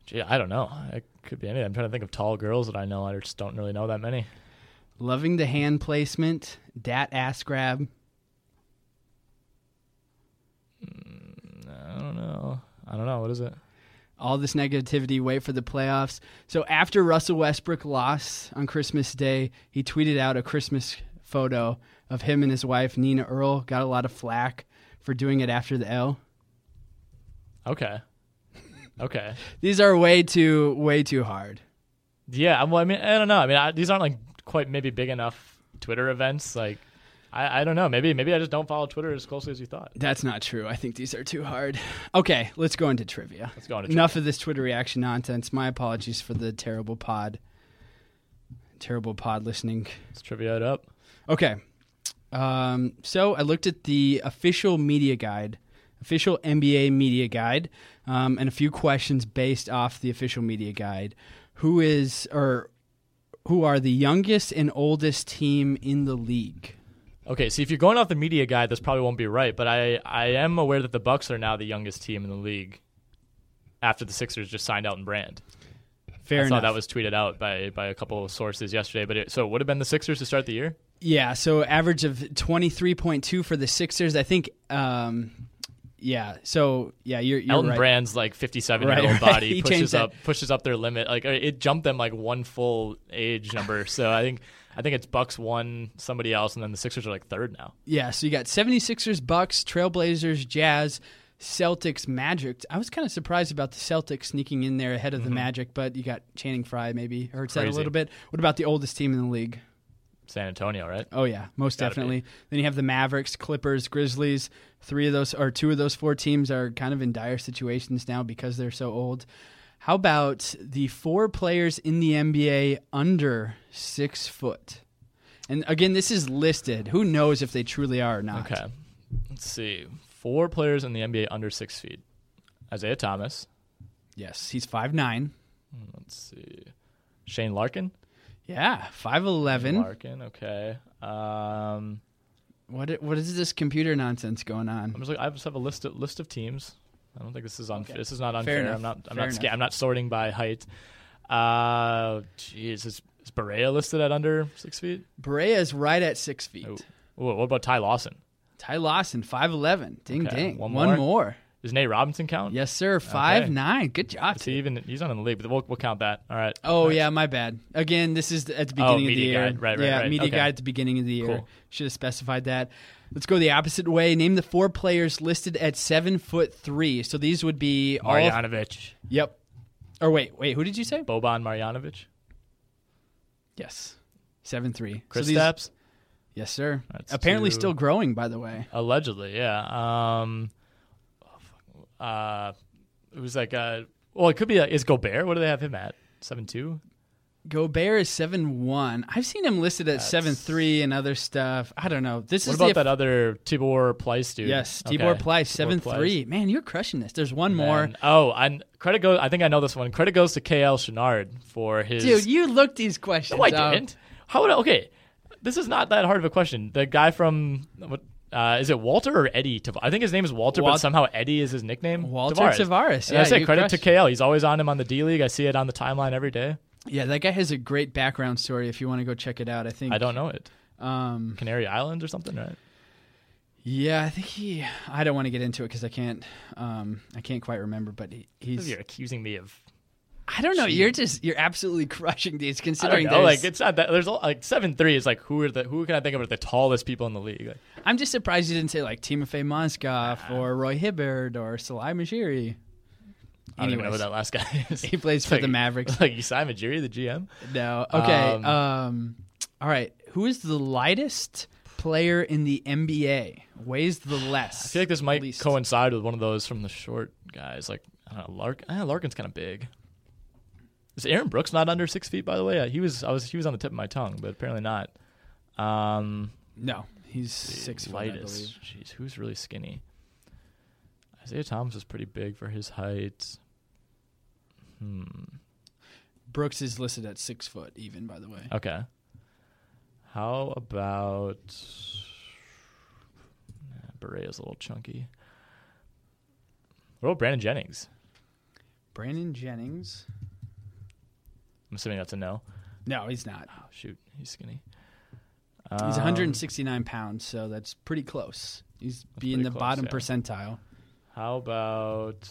Gee, I don't know. It could be anything. I'm trying to think of tall girls that I know. I just don't really know that many. Loving the hand placement. Dat ass grab. I don't know. I don't know. What is it? all this negativity, wait for the playoffs. So after Russell Westbrook lost on Christmas Day, he tweeted out a Christmas photo of him and his wife Nina Earl. Got a lot of flack for doing it after the L. Okay. Okay. These are way too way too hard. Yeah. Well, I mean, I don't know. I mean, I, these aren't like quite maybe big enough Twitter events. Like, I, I don't know. Maybe maybe I just don't follow Twitter as closely as you thought. That's not true. I think these are too hard. Okay, let's go into trivia. Let's go into Enough of this Twitter reaction nonsense. My apologies for the terrible pod. Terrible pod listening. Let's trivia it up. Okay. Um, so I looked at the official media guide, official NBA media guide, um, and a few questions based off the official media guide. Who is or who are the youngest and oldest team in the league? Okay, so if you're going off the media guide, this probably won't be right, but I, I am aware that the Bucks are now the youngest team in the league after the Sixers just signed Elton Brand. Fair I enough. saw that was tweeted out by, by a couple of sources yesterday, but it, so it would have been the Sixers to start the year. Yeah, so average of twenty three point two for the Sixers. I think. Um, yeah. So yeah, you're, you're Elton right. Brand's like 57 year old right. body He pushes up pushes up their limit. Like it jumped them like one full age number. So I think I think it's Bucks one, somebody else, and then the Sixers are like third now. Yeah, so you got 76ers, Bucks, Trailblazers, Jazz, Celtics, Magic. I was kind of surprised about the Celtics sneaking in there ahead of the Magic, but you got Channing Frye maybe hurts that a Mm-hmm. Little bit. What about the oldest team in the league? San Antonio, right? Oh yeah, most Gotta definitely. Then you have the Mavericks, Clippers, Grizzlies. Three of those or two of those four teams are kind of in dire situations now because they're so old. How about the four players in the NBA under six foot? And again, this is listed. Who knows if they truly are or not? Okay. Let's see. Four players in the NBA under six feet. Isaiah Thomas. Yes, he's five nine. Let's see. Shane Larkin. Yeah, five eleven. Larkin. Okay. Um, What what is this computer nonsense going on? I'm just like I just have a list of, list of teams. I don't think this is unfair. This is not unfair. I'm not. I'm Fair not. Sca- I'm not sorting by height. Uh, jeez, is, is Barea listed at under six feet? Barea is right at six feet. Oh. What about Ty Lawson? Ty Lawson, five eleven. Ding Okay, ding. one more. One more? Does Nate Robinson count? Yes, sir. Five nine. Good job. Is he even? He's not in the league, but we'll, we'll count that. All right. Oh yeah, my bad. Again, this is at the Oh, beginning of the year. guide. Right, right, yeah, right. media Okay. guide at the beginning of the year. Cool. Should have specified that. Let's go the opposite way. Name the four players listed at seven foot three. So these would be all. Marjanovic. Yep. Or wait, wait. Who did you say? Boban Marjanovic. Yes. Seven three. Chris so these, Stapps. Yes, sir. That's Apparently two. still growing, by the way. Allegedly, yeah. Um, oh, fuck. uh, it was like, uh, well, it could be. Uh, is Gobert? What do they have him at? Seven two. Gobert is seven one. I've seen him listed at seven three and other stuff. I don't know. This What is about that other Tibor Pleiss dude? Yes, Okay. Tibor Pleiss, Tibor seven three. Man, you're crushing this. There's one And more. oh, and credit goes. I think I know this one. Credit goes to KL Chenard for his. Dude, you looked these questions no, I up. didn't. How would I, okay? This is not that hard of a question. The guy from what? Uh, is it Walter or Eddie? Tav- I think his name is Walter, Wal- but somehow Eddie is his nickname. Walter Tavares. And Yeah, I say credit to. KL. He's always on him on the D League. I see it on the timeline every day. Yeah, that guy has a great background story. If you want to go check it out, I think I don't know it. Um, Canary Islands or something, right? yeah, I think he. I don't want to get into it because I can't. Um, I can't quite remember. But he, he's. You're accusing me of. I don't know. You're just. You're absolutely crushing these. Considering there's- Like it's not that. There's like seven three is like who are the who can I think of are the tallest people in the league? Like, I'm just surprised you didn't say like Timofey Mozgov or Roy Hibbert or Salah Mejri. I don't even know who that last guy is. He plays for Like- the Mavericks. Like you, Simon Majiri, the GM. No. Okay. Um, Um, all right. Who is the lightest player in the NBA? Weighs the less. I feel like this might least. coincide with one of those from the short guys. Like I don't know, Lark. Eh, Larkin's kind of big. Is Aaron Brooks not under six feet? By the way, Yeah, he was. I was. He was on the tip of my tongue, but apparently not. Um, No, he's six foot, I believe. lightest. Jeez, who's really skinny? Isaiah Thomas is pretty big for his height. Hmm. Brooks is listed at six foot, even by the way. Okay. How about nah, Barea's a little chunky. What about Brandon Jennings? Brandon Jennings. I'm assuming that's a no. No, he's not. Oh shoot, he's skinny. He's Um, 169 pounds, so that's pretty close. He's be in pretty the close, bottom yeah. percentile. How about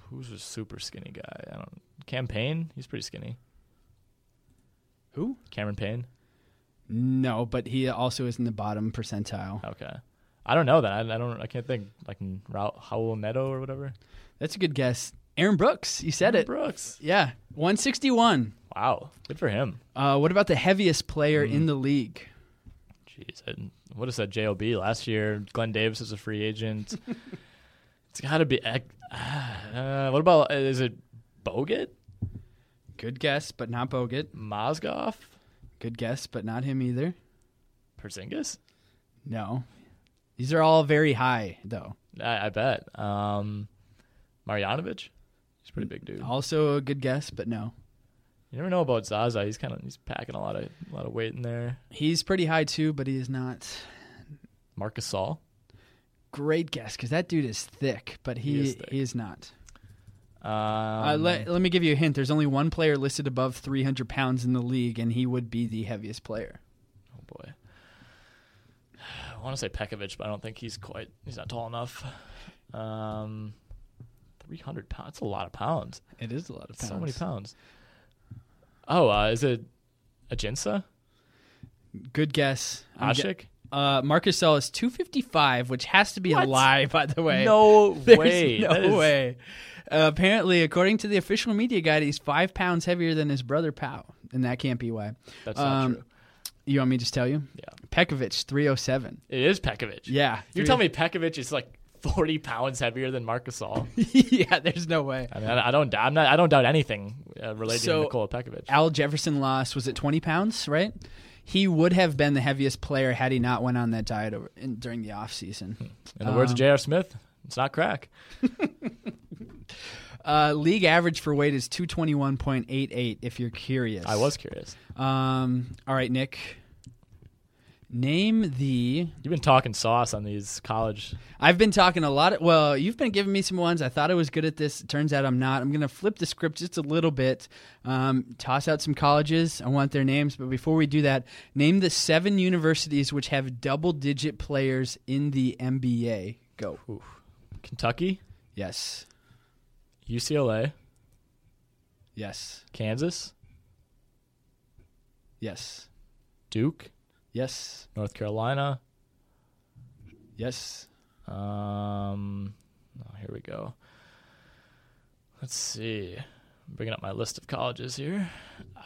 who's a super skinny guy? I don't. Campaign. He's pretty skinny. Who? Cameron Payne. No, but he also is in the bottom percentile. Okay. I don't know that. I, I don't. I can't think. Like Ra- Raul Neto or whatever. That's a good guess. Aaron Brooks. You said it. Brooks. Yeah, 161. Wow. Good for him. Uh, what about the heaviest player Hmm. in the league? Jeez, I, what is that JOB last year? Glen Davis is a free agent. it's got to be. Uh, what about is it Bogut, Good guess, but not Bogut. Mozgov, Good guess, but not him either. Porzingis? No. These are all very high, though. I, I bet. Um, Marjanovic, he's a pretty big dude. Also a good guess, but no. You never know about Zaza. He's kind of he's packing a lot of a lot of weight in there. He's pretty high too, but he is not. Marc Gasol. Great guess, because that dude is thick, but he He he is is, not. Um, uh, let, let me give you a hint. There's only one player listed above 300 pounds in the league, and he would be the heaviest player. oh boy. I want to say Pekovic, but I don't think he's quite. He's not tall enough. Um, three hundred pounds. That's a lot of pounds. It is a lot of pounds. So many pounds. Oh, uh, is it Ajinça? Good guess. Asik? Uh, Marc Gasol is 255, which has to be What? a lie, by the way. No There's way. No is- way. Uh, apparently, according to the official media guide, he's five pounds heavier than his brother Pau, and that can't be why. That's not Um, true. You want me to just tell you? Yeah. Pekovic, 307. It is Pekovic. Yeah. You're telling me Pekovic is like 40 pounds heavier than Marc Gasol? yeah, there's no way. I mean, I, I don't. I'm not. I don't doubt anything uh, related So- to Nikola Pekovic. Al Jefferson lost, was it 20 pounds, right? He would have been the heaviest player had he not went on that diet over, in, during the offseason. In the words of um, J.R. Smith, it's not crack. Uh, league average for weight is 221.88, if you're curious. I was curious. Um, all right, Nick. Name the. You've been talking sauce on these college. I've been talking a lot. Of, well, you've been giving me some ones. I thought I was good at this. It turns out I'm not. I'm going to flip the script just a little bit. Um, toss out some colleges. I want their names. But before we do that, name the seven universities which have double digit players in the NBA. Go. Kentucky, Yes. UCLA, Yes. Kansas, Yes. Duke, Yes. North Carolina. Yes. Um, oh, here we go. Let's see. I'm bringing up my list of colleges here.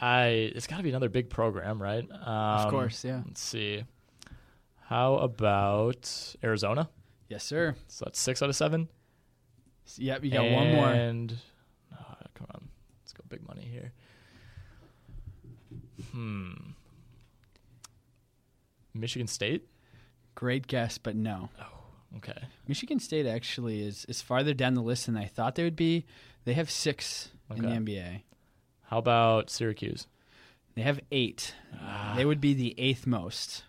I it's got to be another big program, right? Um, Of course, yeah. Let's see. How about Arizona? Yes, sir. So that's six out of seven. Yep, you got one more. And oh, come on, let's go big money here. Hmm. Michigan State. Great guess, but no. Okay. Michigan State actually is is farther down the list than I thought they would be. They have six in the NBA. How about Syracuse? They have eight. Ah. They would be the eighth most.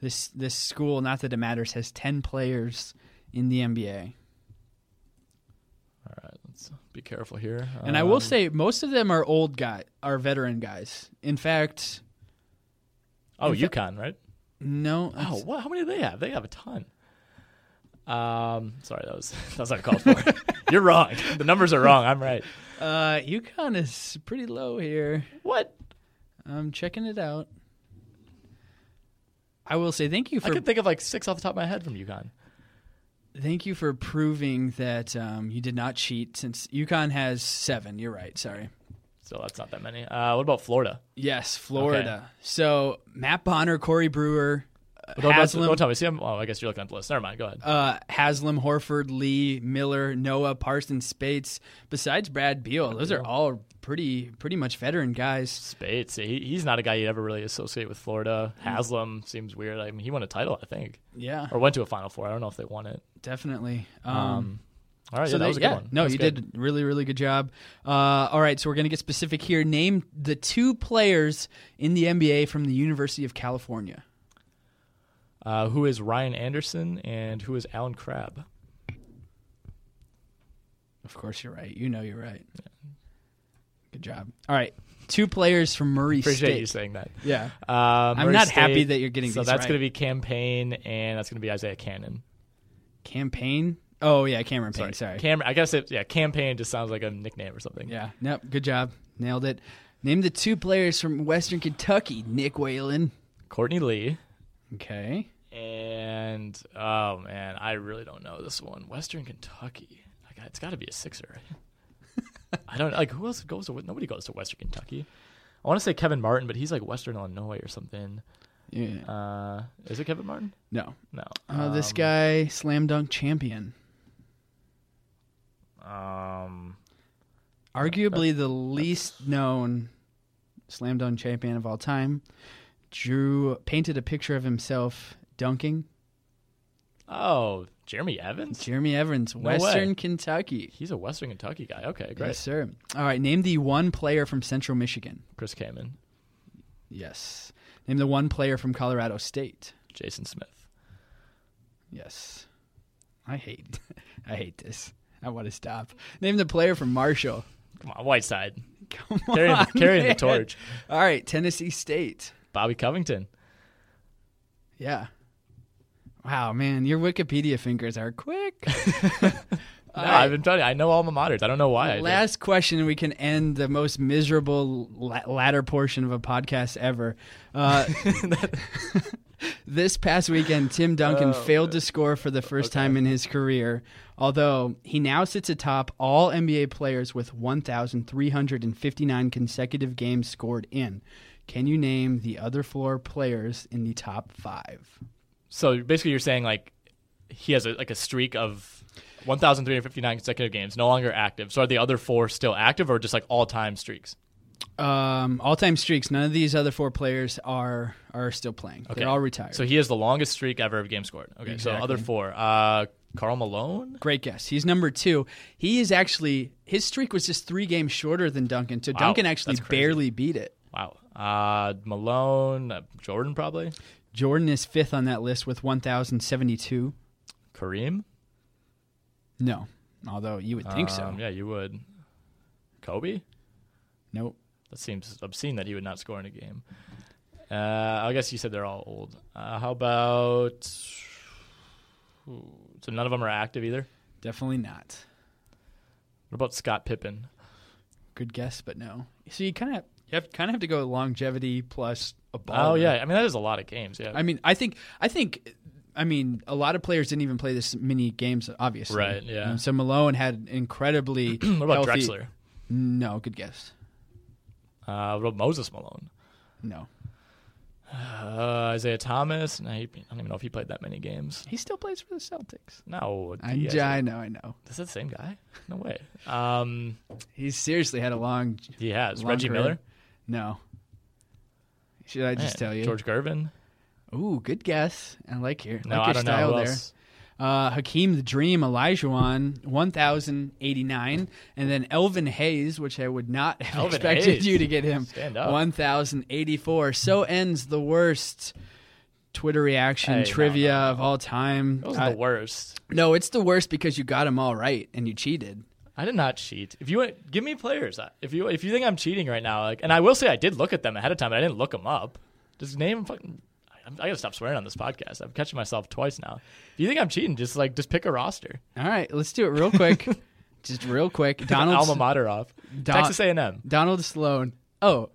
This this school, not that it matters, has ten players in the NBA. All right, let's be careful here. And I will Um, say most of them are old guy are veteran guys. In fact, oh, in fa- UConn, right? no. Oh, it's- what? How many do they have? They have a ton. Um, sorry, that was that was uncalled for. You're wrong. The numbers are wrong. I'm right. Uh, UConn is pretty low here. What? I'm checking it out. I will say thank you I for can think of like six off the top of my head from UConn. Thank you for proving that um, you did not cheat. Since UConn has seven, you're right. Sorry. So that's not that many. Uh, what about Florida? Yes, Florida. So Matt Bonner, Corey Brewer, Don't, Haslem, don't tell me. See, I'm, oh, I guess you're looking at the list. Never mind. Go ahead. uh, Haslem, Horford, Lee, Miller, Noah, Parsons, Speights. Besides Brad Beal, those are all pretty pretty much veteran guys. Speights. He, he's not a guy you'd ever really associate with Florida. Haslem seems weird. I mean, he won a title, I think, Yeah, or went to a Final Four. I don't know if they won it. definitely. Um, Um, all right, so yeah, that was a good yeah, one. No, That's you good. did really, really good job. Uh, all right, so we're going to get specific here. Name the two players in the NBA from the University of California. Uh, who is Ryan Anderson and who is Allen Crabbe? Of course, you're right. You know you're right. Good job. All right, two players from Murray State. Appreciate State. you saying that. Yeah, Uh, I'm not happy that you're getting So that's right. going to be campaign, and that's going to be Isaiah Canaan. campaign. Oh yeah, Cameron Payne. Sorry, Sorry. Cam. I guess it, yeah, campaign just sounds like a nickname or something. yeah. Nope. Good job. Nailed it. Name the two players from Western Kentucky. Nick Whalen. Courtney Lee. Okay. And oh man, I really don't know this one. Western Kentucky. Like, it's got to be a Sixer. I don't like who else goes to. Nobody goes to Western Kentucky. I want to say Kevin Martin, but he's like Western Illinois or something. Yeah. Uh, is it Kevin Martin? No. No. Uh, this Um, guy, slam dunk champion. Um, arguably the least known slam dunk champion of all time, drew painted a picture of himself dunking. oh, Jeremy Evans. Jeremy Evans, way. Western Kentucky. He's a Western Kentucky guy. Okay, great. Yes, sir. All right, name the one player from Central Michigan. Chris Kaman, Yes. Name the one player from Colorado State. Jason Smith. Yes. I hate I hate this. I want to stop. Name the player from Marshall. Come on, Whiteside. Come Carrying, on, carrying the man. torch. All right, Tennessee State. Bobby Covington. Yeah. Wow, man, your Wikipedia fingers are quick. No, I've been telling you, I know alma maters. I don't know why. I. Last question, and we can end the most miserable la- latter portion of a podcast ever. Uh, this past weekend, Tim Duncan oh, failed to score for the first time in his career, although he now sits atop all NBA players with 1,359 consecutive games scored in. Can you name the other four players in the top five? So basically, you're saying like he has a, like a streak of 1,359 consecutive games, no longer active. So are the other four still active, or just like all time streaks? Um, all-time streaks. None of these other four players are are still playing. They're all retired. So he has the longest streak ever of games scored. Okay, so other four. Uh, Karl Malone. Great guess. He's number two. He is actually his streak was just three games shorter than Duncan. So Wow, Duncan actually barely beat it. Wow. Uh, Malone, uh, Jordan probably. Jordan is fifth on that list with 1,072. Kareem. No, although you would think so. Um, yeah, you would. Kobe. Nope. That seems obscene that he would not score in a game. Uh, I guess you said they're all old. Uh, how about? Ooh, so none of them are active either. Definitely not. What about Scott Pippen? Good guess, but no. So you kind of you have kind of have to go longevity plus a ball. Oh yeah, I mean that is a lot of games. Yeah, I mean, I think I think. I mean, a lot of players didn't even play this many games, obviously. Right, yeah. Um, so Malone had incredibly. what about healthy- Drexler? No, good guess. Uh, what about Moses Malone? No, Uh, Isaiah Thomas? No, he, I don't even know if he played that many games. he still plays for the Celtics. No, I, I know, I know. Is that the same guy? No way. Um, He's seriously had a long. he has long Reggie career. Miller. No. Should I just Man, tell you? George Gervin. Ooh, good guess. I like your, No, like I don't know style who there. else. Uh, Hakeem the Dream Olajuwon, 1,089. And then Elvin Hayes, which I would not have Elvin expected Hayes. you to get him, 1,084. So ends the worst Twitter reaction Hey, trivia no, no. of all time. That was Uh, the worst. no, it's the worst because you got them all right and you cheated. I did not cheat. If you want, give me players. If you if you think I'm cheating right now, like, and I will say I did look at them ahead of time, but I didn't look them up. Just name fucking. I, gotta stop swearing on this podcast. I'm catching myself twice now. If you think I'm cheating, just like just pick a roster. All right, let's do it real quick. Just real quick. Donald alma mater off. Don- Texas A&M. Donald Sloan. Oh.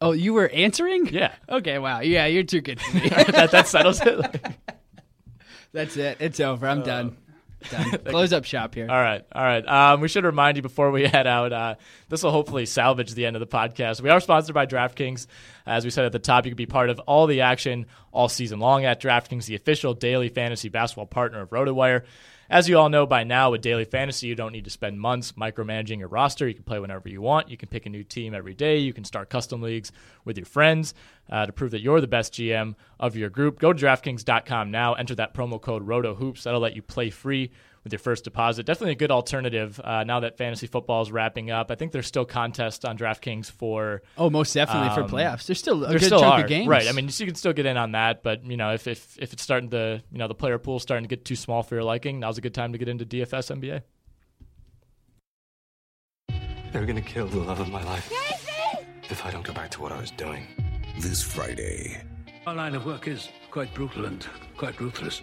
Oh, you were answering? Yeah, Okay, wow. Yeah, you're too good for me. that that settles it. Like, That's it. It's over. I'm uh, done. Done. Close up shop here. All right, all right. Um, we should remind you before we head out. Uh, this will hopefully salvage the end of the podcast. We are sponsored by DraftKings. As we said at the top, you can be part of all the action all season long at DraftKings, the official daily fantasy basketball partner of RotoWire. As you all know by now, with daily fantasy, you don't need to spend months micromanaging your roster. You can play whenever you want. You can pick a new team every day. You can start custom leagues with your friends uh, to prove that you're the best GM of your group. Go to DraftKings.com now. Enter that promo code RotoHoops. That'll let you play free with your first deposit. Definitely a good alternative uh, now that fantasy football is wrapping up. I think there's still contests on DraftKings for Oh, most definitely for Um, playoffs. There's still a there good still chunk are of games. right. I mean, so you can still get in on that, but you know, if if if it's starting to you know the player pool starting to get too small for your liking, now's a good time to get into DFS NBA. They're gonna kill the love of my life. If I don't go back to what I was doing. This Friday, Our line of work is quite brutal and quite ruthless.